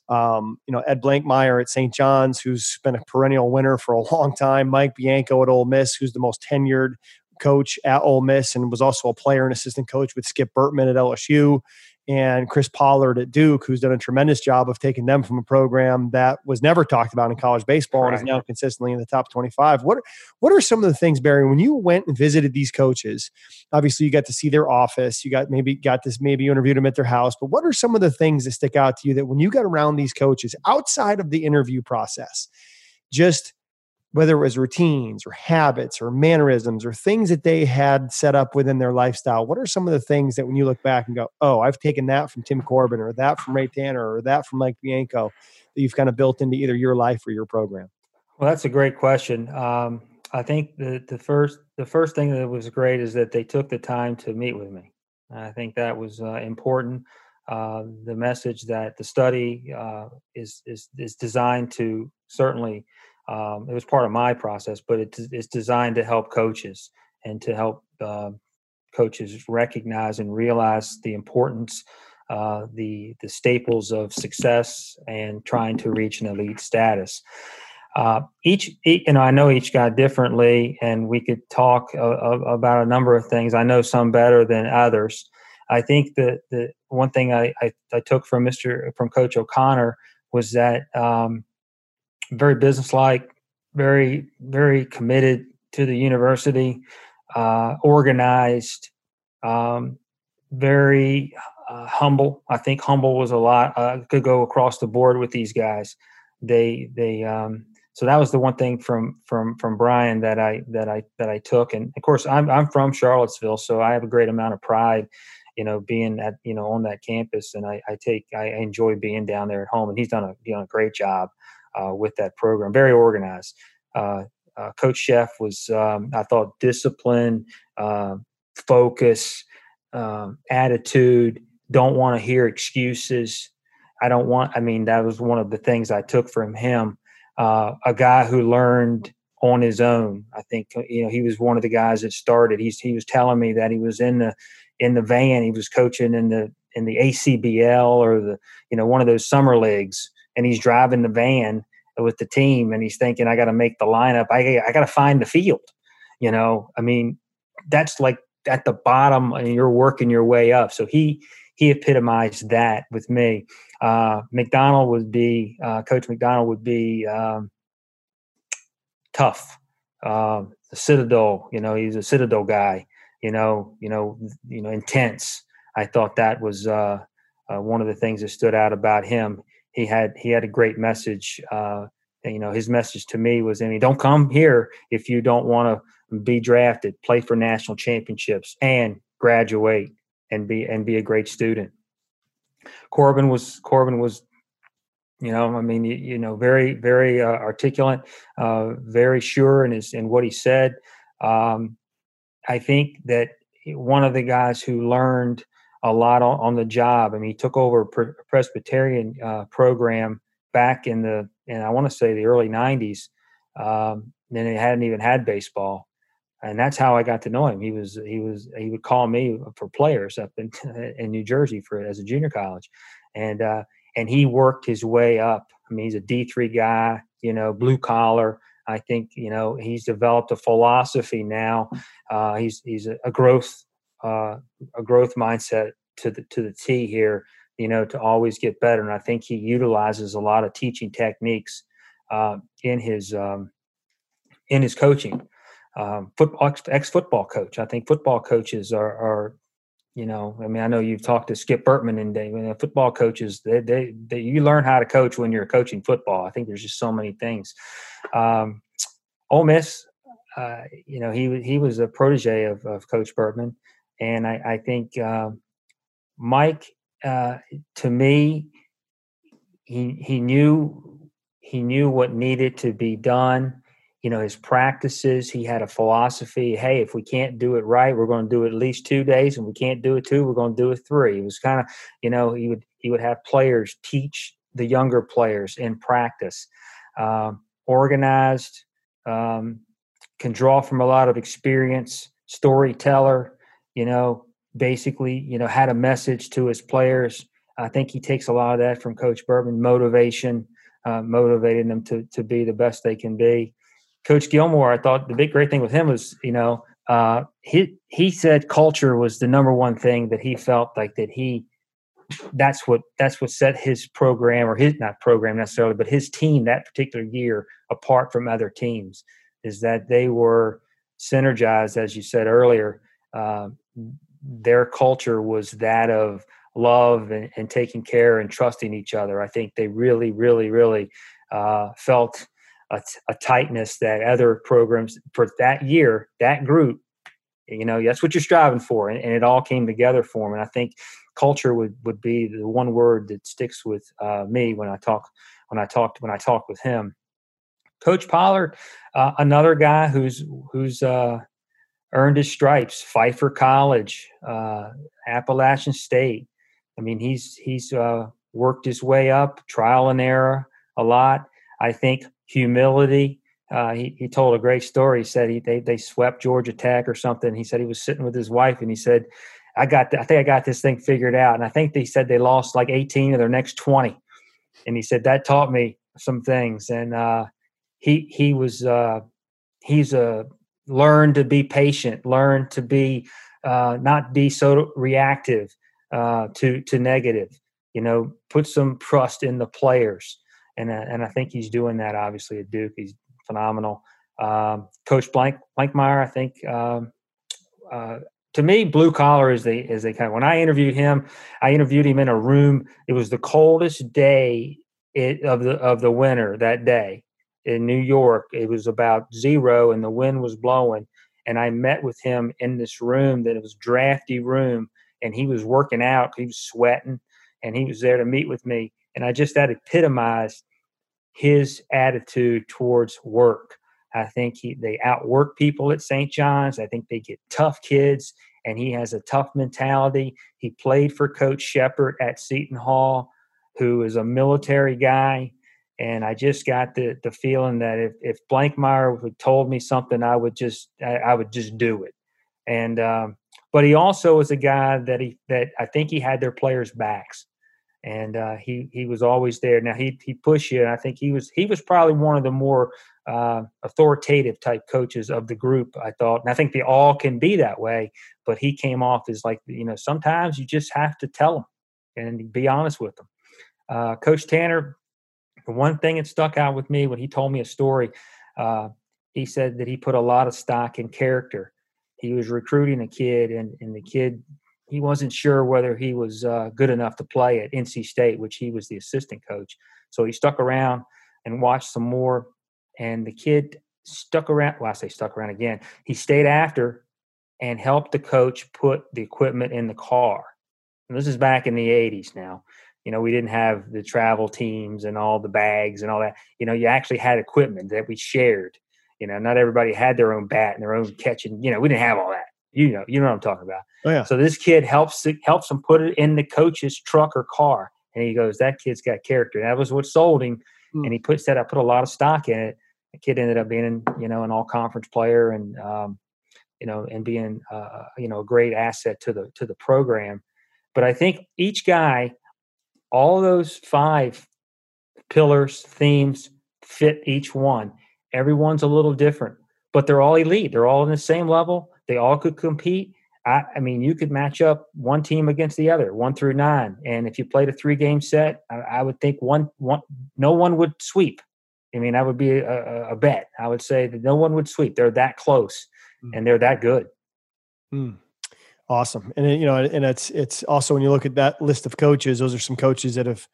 um, you know, Ed Blankmeyer at St. John's, who's been a perennial winner for a long time, Mike Bianco at Ole Miss, who's the most tenured coach at Ole Miss and was also a player and assistant coach with Skip Bertman at LSU and Chris Pollard at Duke, who's done a tremendous job of taking them from a program that was never talked about in college baseball right. and is now consistently in the top 25. What what are some of the things, Barry, when you went and visited these coaches? Obviously, you got to see their office. You got maybe got this, maybe you interviewed them at their house. But what are some of the things that stick out to you that when you got around these coaches outside of the interview process, just whether it was routines or habits or mannerisms or things that they had set up within their lifestyle, what are some of the things that when you look back and go, oh, I've taken that from Tim Corbin or that from Ray Tanner or that from Mike Bianco that you've kind of built into either your life or your program? Well, that's a great question. Um, I think the, the first the first thing that was great is that they took the time to meet with me. I think that was uh, important. Uh, the message that the study uh, is is is designed to certainly um, it was part of my process, but it's, it's designed to help coaches and to help uh, coaches recognize and realize the importance, uh, the the staples of success, and trying to reach an elite status. Uh, each, you know, I know each guy differently, and we could talk about a number of things. I know some better than others. I think that the one thing I, I, I took from Mister from Coach O'Connor was that um, very businesslike, very very committed to the university, uh, organized, um, very uh, humble. I think humble was a lot. Uh, could go across the board with these guys. They they um, so that was the one thing from from from Brian that I that I that I took, and of course I'm I'm from Charlottesville, so I have a great amount of pride, you know, being at you know on that campus, and I, I take I enjoy being down there at home, and he's done a done a great job uh, with that program, very organized. Uh, uh, Coach Szefc was um, I thought discipline, uh, focus, um, attitude. Don't want to hear excuses. I don't want. I mean, that was one of the things I took from him uh, a guy who learned on his own. I think uh, you know he was one of the guys that started. He's he was telling me that he was in the in the van. He was coaching in the in the ACBL or the you know one of those summer leagues, and he's driving the van with the team, and he's thinking, I got to make the lineup. I I got to find the field. You know, I mean, that's like at the bottom, and you're working your way up. So he he epitomized that with me. Uh, McDonnell would be uh, Coach McDonnell would be um, tough. Uh, the Citadel, you know, he's a Citadel guy. You know, you know, you know, intense. I thought that was uh, uh, one of the things that stood out about him. He had he had a great message. Uh, and, you know, his message to me was, I mean, don't come here if you don't want to be drafted, play for national championships, and graduate and be and be a great student. Corbin was Corbin was, you know, I mean, you, you know, very very uh, articulate, uh, very sure in his in what he said. Um, I think that one of the guys who learned a lot on, on the job. I mean, he took over a Presbyterian uh, program back in the, and I want to say the early '90s. Um, then it hadn't even had baseball, and that's how I got to know him. He was he was he would call me for players up in in New Jersey for as a junior college, and uh, and he worked his way up. I mean, he's a D three guy, you know, blue collar. I think you know he's developed a philosophy now. Uh, he's he's a growth uh, a growth mindset to the to the T here. You know, to always get better, and I think he utilizes a lot of teaching techniques uh, in his um, in his coaching um, football ex football coach. I think football coaches are, are, you know, I mean, I know you've talked to Skip Bertman and they, football coaches. They, they, they, you learn how to coach when you're coaching football. I think there's just so many things. Um, Ole Miss, uh, you know, he he was a protege of, of Coach Bertman, and I, I think uh, Mike, uh, to me, he he knew he knew what needed to be done. You know his practices he had a philosophy hey if we can't do it right we're going to do it at least two days and we can't do it two we're going to do it three. It was kind of you know he would he would have players teach the younger players in practice um, organized um, can draw from a lot of experience storyteller you know basically you know had a message to his players i think he takes a lot of that from coach Bertman motivation uh, motivating them to to be the best they can be Coach Gilmore, I thought the big great thing with him was, you know, uh, he he said culture was the number one thing that he felt like that he that's what that's what set his program or his not program necessarily, but his team that particular year apart from other teams is that they were synergized, as you said earlier. Uh, their culture was that of love and, and, taking care and trusting each other. I think they really, really, really uh, felt a, a tightness that other programs for that year, that group, you know, that's what you're striving for. And, and it all came together for them. And I think culture would, would be the one word that sticks with uh, me when I talk, when I talked, when I talk with him. Coach Pollard, uh, another guy who's, who's, uh, earned his stripes, Pfeiffer College, uh, Appalachian State. I mean, he's, he's, uh, worked his way up, trial and error a lot. I think humility. Uh, he, he told a great story. He said he, they, they swept Georgia Tech or something. He said he was sitting with his wife and he said, I got, I think I got this thing figured out. And I think they said they lost like 18 of their next 20. And he said, that taught me some things. And, uh, he, he was, uh, he's a learn to be patient, learn to be, uh, not be so reactive, uh, to, to negative, you know, put some trust in the players and uh, and I think he's doing that. Obviously at Duke, he's phenomenal. Um, Coach Blank Blankmeyer, I think. Um, uh, to me, blue collar is the is the kind. Of, when I interviewed him, I interviewed him in a room. It was the coldest day it, of the of the winter that day. In New York. It was about zero and the wind was blowing. And I met with him in this room that it was drafty room and he was working out. He was sweating and he was there to meet with me. And I just that epitomized his attitude towards work. I think he they outwork people at St. John's. I think they get tough kids, and he has a tough mentality. He played for Coach Sheppard at Seton Hall, who is a military guy. And I just got the the feeling that if if Blankmeyer had told me something, I would just I, I would just do it. And um, but he also was a guy that he that I think he had their players' backs and uh, he he was always there. Now he he pushed you, and I think he was he was probably one of the more uh, authoritative type coaches of the group. I thought, and I think they all can be that way. But he came off as like you know sometimes you just have to tell them and be honest with them. Uh, Coach Tanner, the one thing that stuck out with me when he told me a story, uh, he said that he put a lot of stock in character. He was recruiting a kid, and and the kid he wasn't sure whether he was uh, good enough to play at NC State, which he was the assistant coach. So he stuck around and watched some more. And the kid stuck around. Well, I say stuck around again. He stayed after and helped the coach put the equipment in the car. And this is back in the 80s now. You know, we didn't have the travel teams and all the bags and all that. You know, you actually had equipment that we shared. You know, not everybody had their own bat and their own catching. You know, we didn't have all that. You know, you know what I'm talking about. Oh, yeah. So this kid helps helps him put it in the coach's truck or car, and he goes, "That kid's got character." That was what sold him, mm. and he put that I put a lot of stock in it. The kid ended up being, you know, an all conference player, and um, you know, and being, uh, you know, a great asset to the to the program. But I think each guy, all those five pillars, themes fit each one. Everyone's a little different, but they're all elite. They're all in the same level they all could compete. I, I, mean, you could match up one team against the other, one through nine, and if you played a three-game set, I, I would think one, one, no one would sweep. I mean, that would be a, a bet. I would say that no one would sweep. They're that close, mm. and they're that good. Mm. Awesome, and you know, and it's it's also when you look at that list of coaches, those are some coaches that have,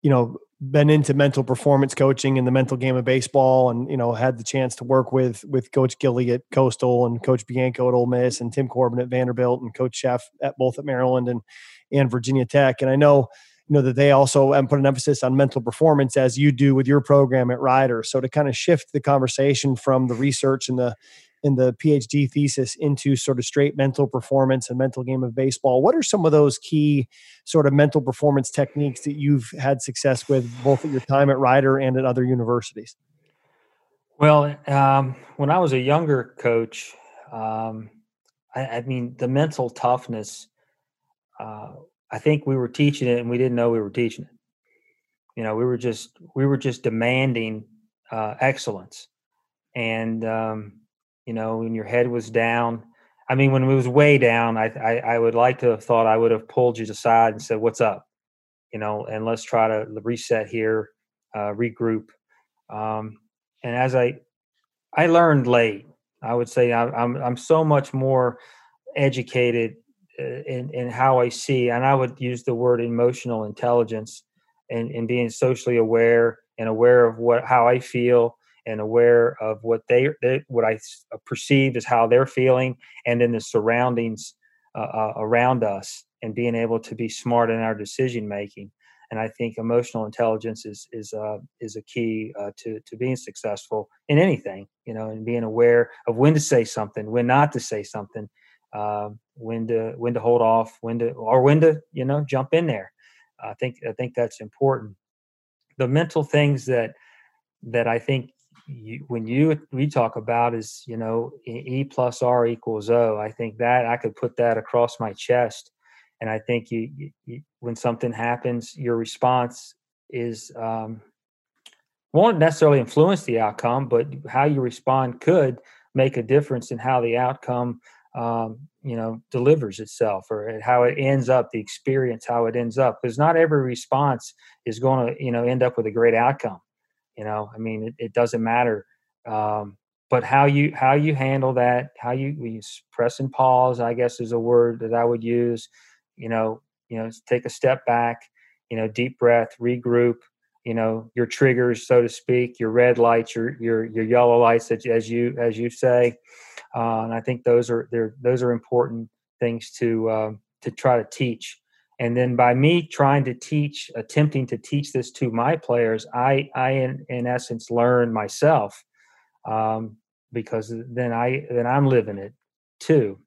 you know, been into mental performance coaching in the mental game of baseball and you know had the chance to work with with coach Gilly at Coastal and coach Bianco at Ole Miss and Tim Corbin at Vanderbilt and coach Szefc at both at Maryland and and Virginia Tech. And I know you know that they also and put an emphasis on mental performance as you do with your program at Rider so to kind of shift the conversation from the research and the in the PhD thesis into sort of straight mental performance and mental game of baseball. What are some of those key sort of mental performance techniques that you've had success with both at your time at Rider and at other universities? Well, um, when I was a younger coach, um, I, I, mean, the mental toughness, uh, I think we were teaching it and we didn't know we were teaching it. You know, we were just, we were just demanding uh, excellence. And, um, you know, when your head was down. I mean, when it was way down, I, I, I would like to have thought I would have pulled you aside and said, "What's up?" You know, and let's try to reset here, uh, regroup. Um, and as I, I learned late. I would say I, I'm I'm so much more educated uh, in in how I see, and I would use the word emotional intelligence, and and being socially aware and aware of what how I feel and aware of what they, they what I uh, perceive as how they're feeling, and then the surroundings uh, uh, around us, and being able to be smart in our decision making. And I think emotional intelligence is is uh, is a key uh, to to being successful in anything, you know, and being aware of when to say something, when not to say something, uh, when to when to hold off, when to or when to you know jump in there. I think I think that's important. The mental things that that I think you, when you we talk about is you know E plus R equals O. I think that I could put that across my chest, and I think you, you when something happens, your response is um, won't necessarily influence the outcome, but how you respond could make a difference in how the outcome um, you know delivers itself or how it ends up the experience how it ends up because not every response is going to you know end up with a great outcome you know, I mean, it, it doesn't matter. Um, but how you how you handle that, how you we press and pause, I guess is a word that I would use. You know, you know, take a step back. You know, deep breath, regroup. you know your triggers so to speak your red lights your your your yellow lights as you as you say uh, and i think those are they're those are important things to uh, to try to teach and then by me trying to teach attempting to teach this to my players i i in, in essence learn myself um, because then i then i'm living it too.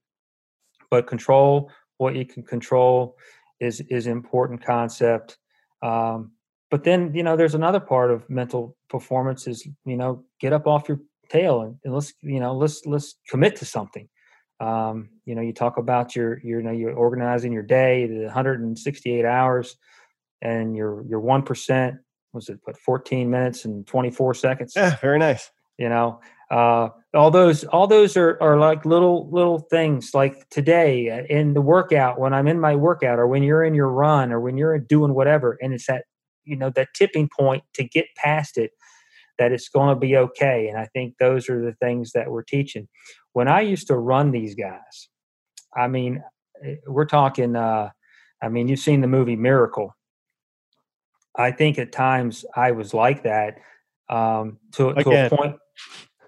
But control what you can control is is important concept um, but then you know there's another part of mental performance is you know get up off your tail and, and let's you know let's let's commit to something um, you know you talk about your, your you know you're organizing your day the 168 hours and your your one percent was it put 14 minutes and 24 seconds? Yeah very nice. You know uh, all those all those are, are like little little things like today uh, in the workout when i'm in my workout or when you're in your run or when you're doing whatever and it's that you know that tipping point to get past it that it's going to be okay and i think those are the things that we're teaching. When i used to run these guys i mean eh, we're talking uh i mean you've seen the movie miracle. I think at times i was like that um to, to a point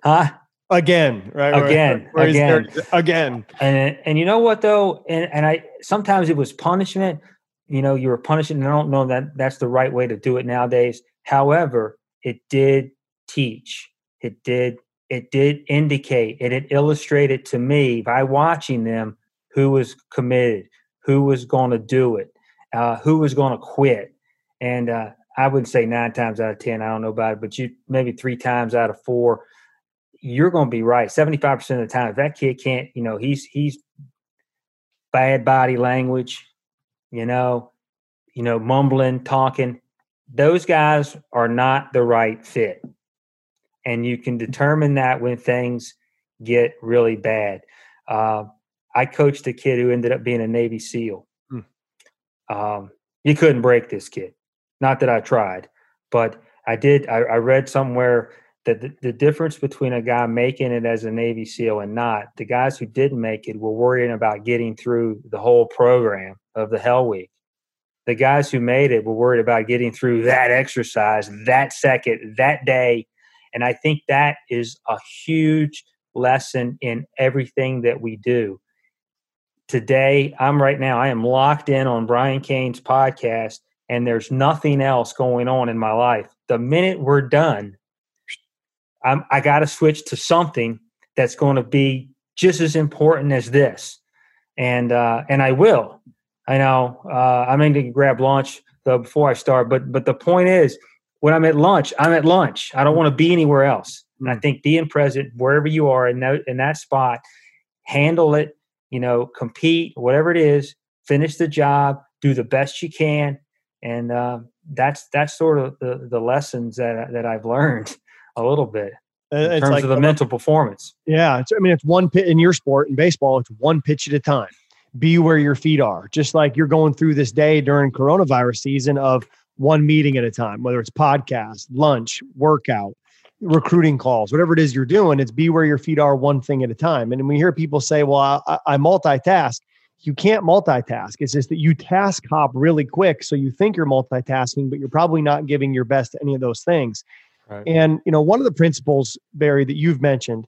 huh? Again right again where, where again. again. And and you know what though? And and i sometimes it was punishment you know you were punishing and i don't know that that's the right way to do it nowadays. However it did teach it did it did indicate it, it illustrated to me by watching them who was committed who was going to do it uh, who was going to quit and uh, i would say nine times out of ten i don't know about it but you maybe three times out of four you're going to be right 75% of the time if that kid can't you know he's he's bad body language you know, you know, mumbling, talking. Those guys are not the right fit. And you can determine that when things get really bad. Uh, I coached a kid who ended up being a Navy SEAL. Hmm. Um, you couldn't break this kid. Not that I tried, but I did. I, I read somewhere that the, the, difference between a guy making it as a Navy SEAL and not, the guys who didn't make it were worrying about getting through the whole program of the Hell Week. The guys who made it were worried about getting through that exercise, that second, that day. And I think that is a huge lesson in everything that we do. Today, I'm right now, I am locked in on Brian Cain's podcast, and there's nothing else going on in my life. The minute we're done, I'm, I got to switch to something that's going to be just as important as this, and uh, and I will. I know uh, I'm going to grab lunch though before I start, but but the point is, when I'm at lunch, I'm at lunch. I don't want to be anywhere else. And I mm. think being present wherever you are in that in that spot, handle it. You know, compete, whatever it is, finish the job, do the best you can, and uh, that's that's sort of the, the lessons that that I've learned a little bit uh, in it's terms like, of the mental performance. Yeah, I mean, it's one pit in your sport in baseball. It's one pitch at a time. Be where your feet are. Just like you're going through this day during coronavirus season of one meeting at a time, whether it's podcast, lunch, workout, recruiting calls, whatever it is you're doing. It's be where your feet are, one thing at a time. And we hear people say, "Well, I, I multitask." You can't multitask. It's just that you task hop really quick, so you think you're multitasking, but you're probably not giving your best to any of those things. Right. And you know, one of the principles, Barry, that you've mentioned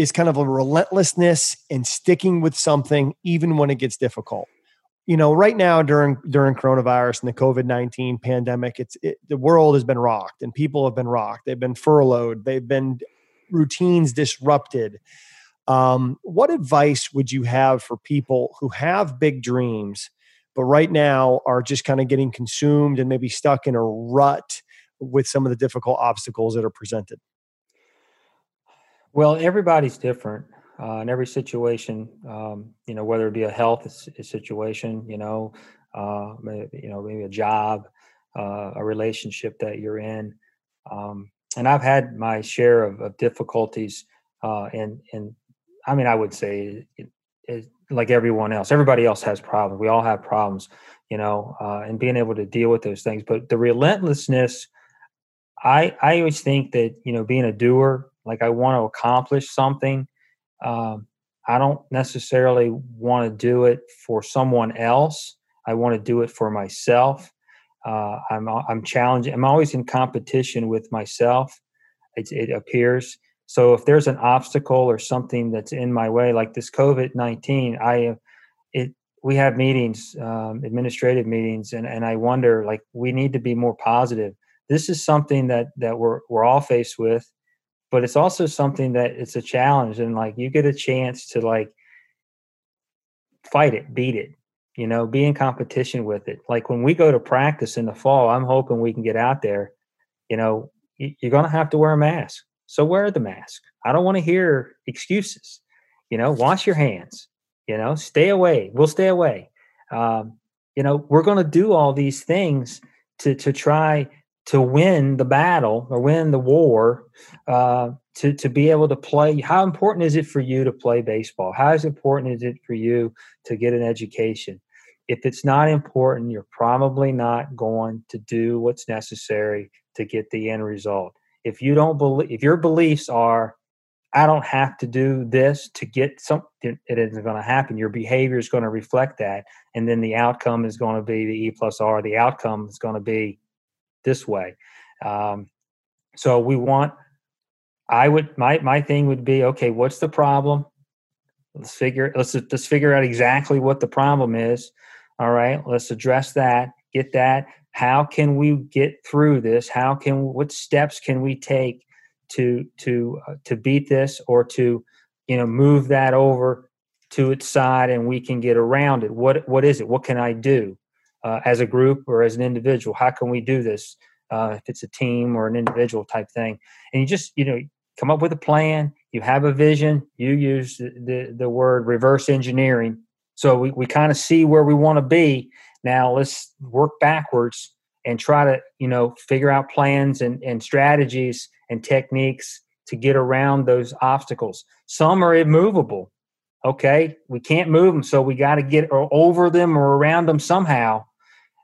is kind of a relentlessness and sticking with something even when it gets difficult. You know, right now during during coronavirus and the COVID nineteen pandemic, it's it, the world has been rocked and people have been rocked. They've been furloughed. They've been routines disrupted. Um, what advice would you have for people who have big dreams, but right now are just kind of getting consumed and maybe stuck in a rut with some of the difficult obstacles that are presented? Well, everybody's different. Uh, in every situation, um, you know, whether it be a health situation, you know, uh, maybe, you know, maybe a job, uh, a relationship that you're in, um, and I've had my share of, of difficulties, uh, and and I mean, I would say, it, it, like everyone else, everybody else has problems. We all have problems, you know, uh, and being able to deal with those things. But the relentlessness I I always think that you know being a doer, like I want to accomplish something. Um, I don't necessarily want to do it for someone else. I want to do it for myself. Uh, I'm I'm challenging. I'm always in competition with myself. It, it appears so. If there's an obstacle or something that's in my way, like this COVID nineteen, I it we have meetings, um, administrative meetings, and and I wonder like we need to be more positive. This is something that that we're we're all faced with, but it's also something that it's a challenge, and like you get a chance to like fight it, beat it, you know, be in competition with it. Like when we go to practice in the fall, I'm hoping we can get out there. You know, you're going to have to wear a mask. So wear the mask. I don't want to hear excuses. You know, wash your hands. You know, stay away. We'll stay away. Um, you know, we're going to do all these things to to try to win the battle or win the war. Uh, to to be able to play. How important is it for you to play baseball? How important is it for you to get an education? If it's not important, you're probably not going to do what's necessary to get the end result. If you don't believe, if your beliefs are, I don't have to do this to get something, it isn't going to happen. Your behavior is going to reflect that. And then the outcome is going to be the E plus R. The outcome is going to be this way. Um, so we want I would my my thing would be okay. What's the problem? Let's figure let's let's figure out exactly what the problem is. All right, let's address that. Get that. How can we get through this? How can what steps can we take to to uh, to beat this or to you know move that over to its side and we can get around it? What what is it? What can I do uh, as a group or as an individual? How can we do this? Uh, if it's a team or an individual type thing, and you just you know come up with a plan you have a vision you use the, the, the word reverse engineering so we, we kind of see where we want to be now let's work backwards and try to you know figure out plans and, and strategies and techniques to get around those obstacles some are immovable okay we can't move them so we got to get over them or around them somehow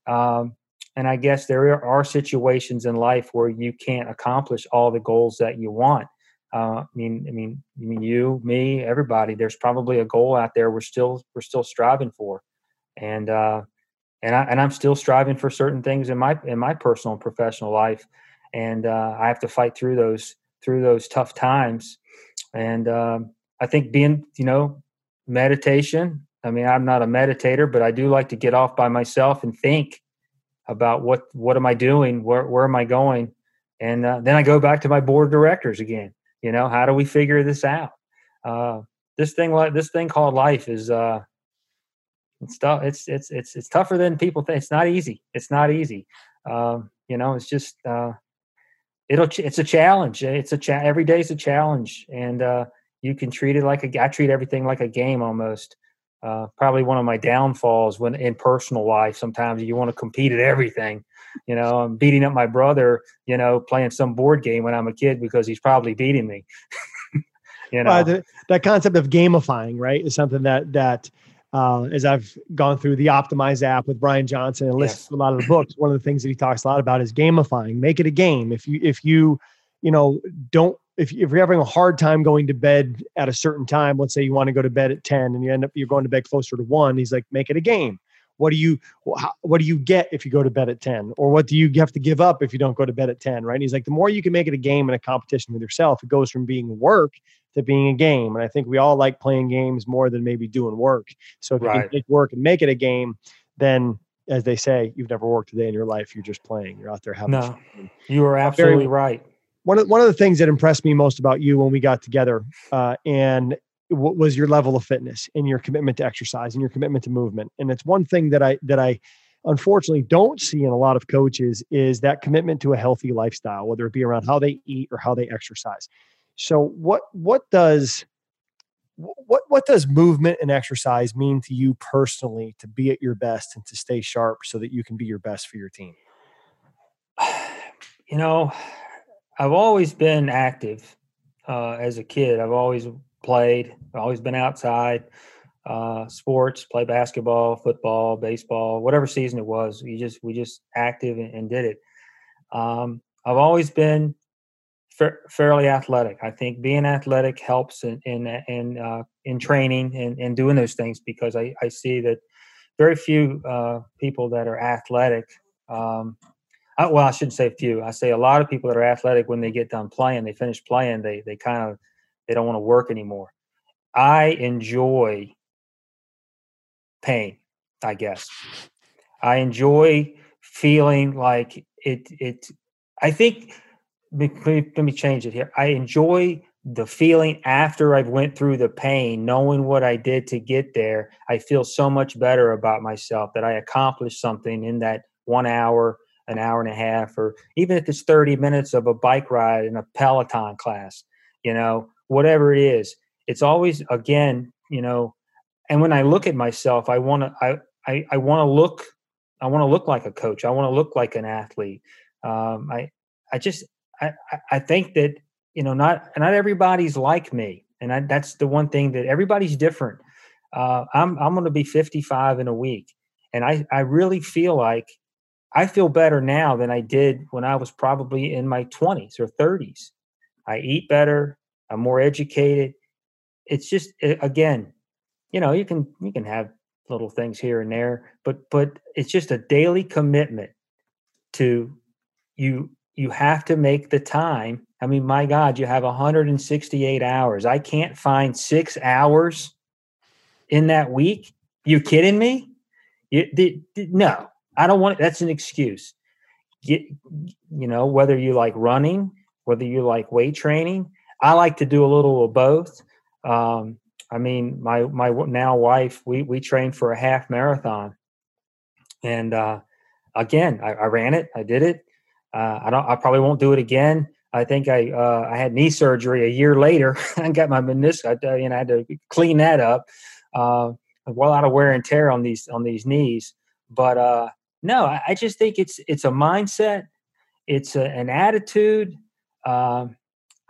um, and i guess there are situations in life where you can't accomplish all the goals that you want uh, I mean, I mean, I mean, you, me, everybody. There's probably a goal out there we're still we're still striving for, and uh, and I and I'm still striving for certain things in my in my personal and professional life, and uh, I have to fight through those through those tough times, and um, I think being you know meditation. I mean, I'm not a meditator, but I do like to get off by myself and think about what what am I doing, where where am I going, and uh, then I go back to my board of directors again you know, how do we figure this out? Uh, this thing like this thing called life is uh, it's tough. It's it's it's it's tougher than people think. It's not easy. It's not easy. Um, you know, it's just uh, it'll it's a challenge. It's a cha- every day is a challenge, and uh, you can treat it like a. I treat everything like a game almost. Uh, probably one of my downfalls when in personal life. Sometimes you want to compete at everything, you know, I'm beating up my brother, you know, playing some board game when I'm a kid because he's probably beating me. you know, uh, the, that concept of gamifying, right, is something that that uh, as I've gone through the Optimize app with Brian Johnson and listened yes. to a lot of the books, one of the things that he talks a lot about is gamifying. Make it a game. If you if you you know don't if, if you're having a hard time going to bed at a certain time, let's say you want to go to bed at 10 and you end up you're going to bed closer to one, he's like, make it a game. What do you what do you get if you go to bed at 10 or what do you have to give up if you don't go to bed at 10 right? And he's like the more you can make it a game and a competition with yourself it goes from being work to being a game. And i think we all like playing games more than maybe doing work. So if right. you can take work and make it a game then as they say you've never worked a day in your life you're just playing you're out there having no, fun. you are absolutely Very, right one of, one of the things that impressed me most about you when we got together uh, and what was your level of fitness and your commitment to exercise and your commitment to movement. And it's one thing that i that i unfortunately don't see in a lot of coaches is that commitment to a healthy lifestyle whether it be around how they eat or how they exercise. So what what does what what does movement and exercise mean to you personally to be at your best and to stay sharp so that you can be your best for your team? You know i've always been active uh, as a kid i've always played. Always been outside. Uh, sports, play basketball, football, baseball, whatever season it was. We just we just active and, and did it. Um, I've always been fa- fairly athletic. I think being athletic helps in in in, uh, in training and, and doing those things because I, I see that very few uh, people that are athletic Um, I, well, I shouldn't say few. I say a lot of people that are athletic when they get done playing, they finish playing, they they kind of they don't want to work anymore. I enjoy pain, I guess. I enjoy feeling like it it I think let me, let me change it here. I enjoy the feeling after I've went through the pain, knowing what I did to get there. I feel so much better about myself that I accomplished something in that one hour, an hour and a half, or even if it's 30 minutes of a bike ride in a Peloton class, you know, whatever it is. It's always again, you know, and when I look at myself, I want to I I, I want to look I want to look like a coach. I want to look like an athlete. Um, I I just I, I think that you know not not everybody's like me, and I, that's the one thing that everybody's different. Uh, I'm I'm going to be 55 in a week, and I I really feel like I feel better now than I did when I was probably in my 20s or 30s. I eat better. I'm more educated. It's just again, you know, you can you can have little things here and there, but but it's just a daily commitment to you you have to make the time. I mean, my God, you have 168 hours. I can't find six hours in that week. You kidding me? You, the, the, no, I don't want. it. That's an excuse. Get, you know, whether you like running, whether you like weight training. I like to do a little of both. Um, I mean, my my now wife, we we trained for a half marathon, and uh, again, I, I ran it. I did it. Uh, I don't. I probably won't do it again. I think I uh, I had knee surgery a year later. I got my meniscus. I, uh, you know, I had to clean that up. Uh, well, out of wear and tear on these on these knees. But uh, no, I, I just think it's it's a mindset. It's a, an attitude. Uh,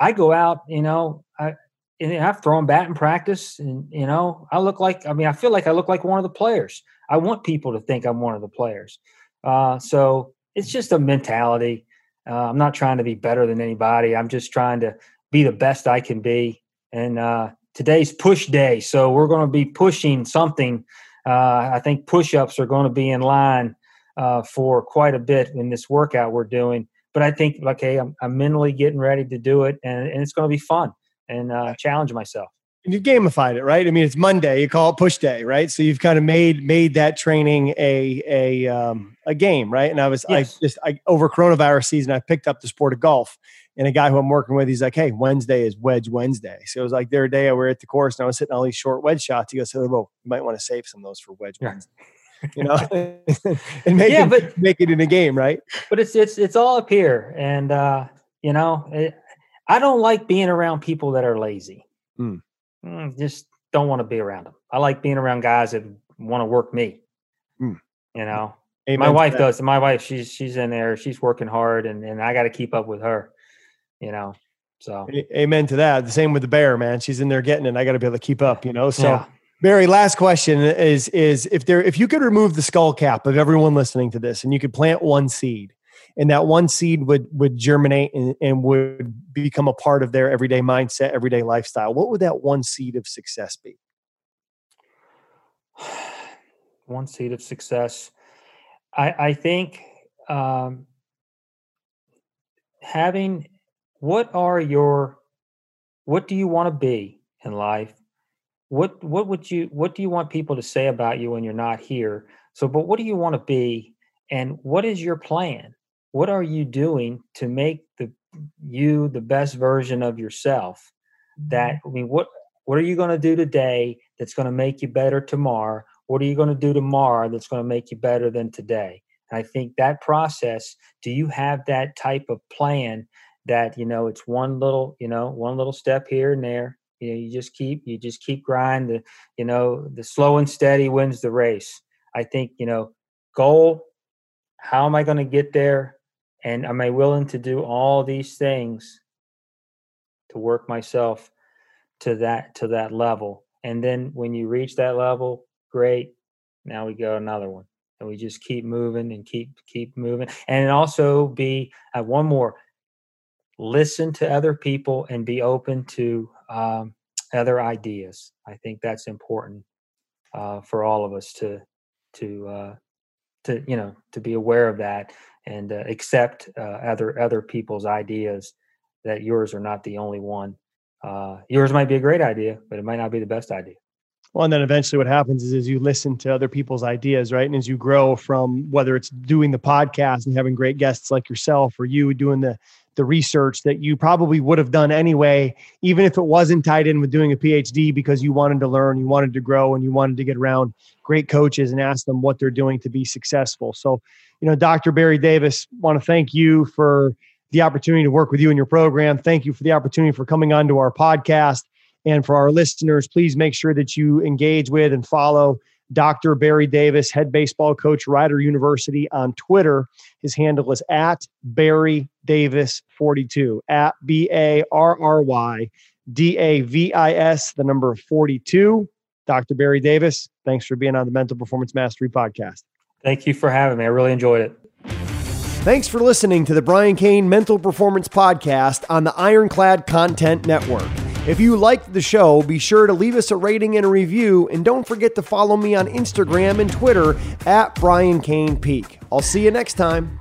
I go out, you know, I and I've thrown bat in practice, and you know, I look like. I mean, I feel like I look like one of the players. I want people to think I'm one of the players. Uh, so it's just a mentality. Uh, I'm not trying to be better than anybody. I'm just trying to be the best I can be. And uh, today's push day, so we're going to be pushing something. Uh, I think push-ups are going to be in line uh, for quite a bit in this workout we're doing. But I think, okay, I'm, I'm mentally getting ready to do it, and, and it's going to be fun and uh, challenge myself and you gamified it, right? I mean, it's Monday. You call it push day, right? So you've kind of made made that training a a um, a game, right? And I was yes. I just I over coronavirus season, I picked up the sport of golf, and a guy who I'm working with, he's like, "Hey, Wednesday is Wedge Wednesday." So it was like their day. I were at the course, and I was hitting all these short wedge shots. He goes, "Well, you might want to save some of those for Wedge yeah. Wednesday." You know, and make yeah, it, but make it in a game, right? But it's it's it's all up here, and uh, you know, it, I don't like being around people that are lazy. Mm mm, just don't want to be around them. I like being around guys that want to work me. Mm. You know, Amen my wife does. My wife, she's she's in there. She's working hard, and and I got to keep up with her. You know, so amen to that. The same with the bear, man. She's in there getting it. I got to be able to keep up. You know, so. Yeah. Barry, last question is is if there if you could remove the skull cap of everyone listening to this and you could plant one seed, and that one seed would would germinate and, and would become a part of their everyday mindset everyday lifestyle what would that one seed of success be? One seed of success. I i think um having what are your what do you want to be in life what what would you what do you want people to say about you when you're not here? So but what do you want to be? And what is your plan? What are you doing to make the you the best version of yourself? That mm-hmm. i mean what what are you going to do today that's going to make you better tomorrow? What are you going to do tomorrow that's going to make you better than today? And i think that process do you have that type of plan that you know it's one little you know one little step here and there you know you just keep you just keep grinding the you know the slow and steady wins the race i think you know goal how am i going to get there and am I willing to do all these things to work myself to that to that level? And then when you reach that level, great. Now we go another one. And we just keep moving and keep keep moving. And also be uh, one more listen to other people and be open to um, other ideas. I think that's important uh, for all of us to to uh, to you know to be aware of that and uh, accept uh, other other people's ideas that yours are not the only one. Uh, yours might be a great idea, but it might not be the best idea. Well, and then eventually what happens is, is you listen to other people's ideas, right? And as you grow from whether it's doing the podcast and having great guests like yourself or you doing the the research that you probably would have done anyway, even if it wasn't tied in with doing a PhD because you wanted to learn, you wanted to grow, and you wanted to get around great coaches and ask them what they're doing to be successful. So, you know, Dr. Barry Davis, want to thank you for the opportunity to work with you in your program. Thank you for the opportunity for coming onto our podcast. And for our listeners, please make sure that you engage with and follow Dr. Barry Davis, head baseball coach, Rider University on Twitter. His handle is at Barry Davis 42, at B A R R Y D A V I S, the number 42. Dr. Barry Davis, thanks for being on the Mental Performance Mastery podcast. Thank you for having me. I really enjoyed it. Thanks for listening to the Brian Cain Mental Performance Podcast on the Ironclad Content Network. If you liked the show, be sure to leave us a rating and a review, and don't forget to follow me on Instagram and Twitter at Brian Cain Peak. I'll see you next time.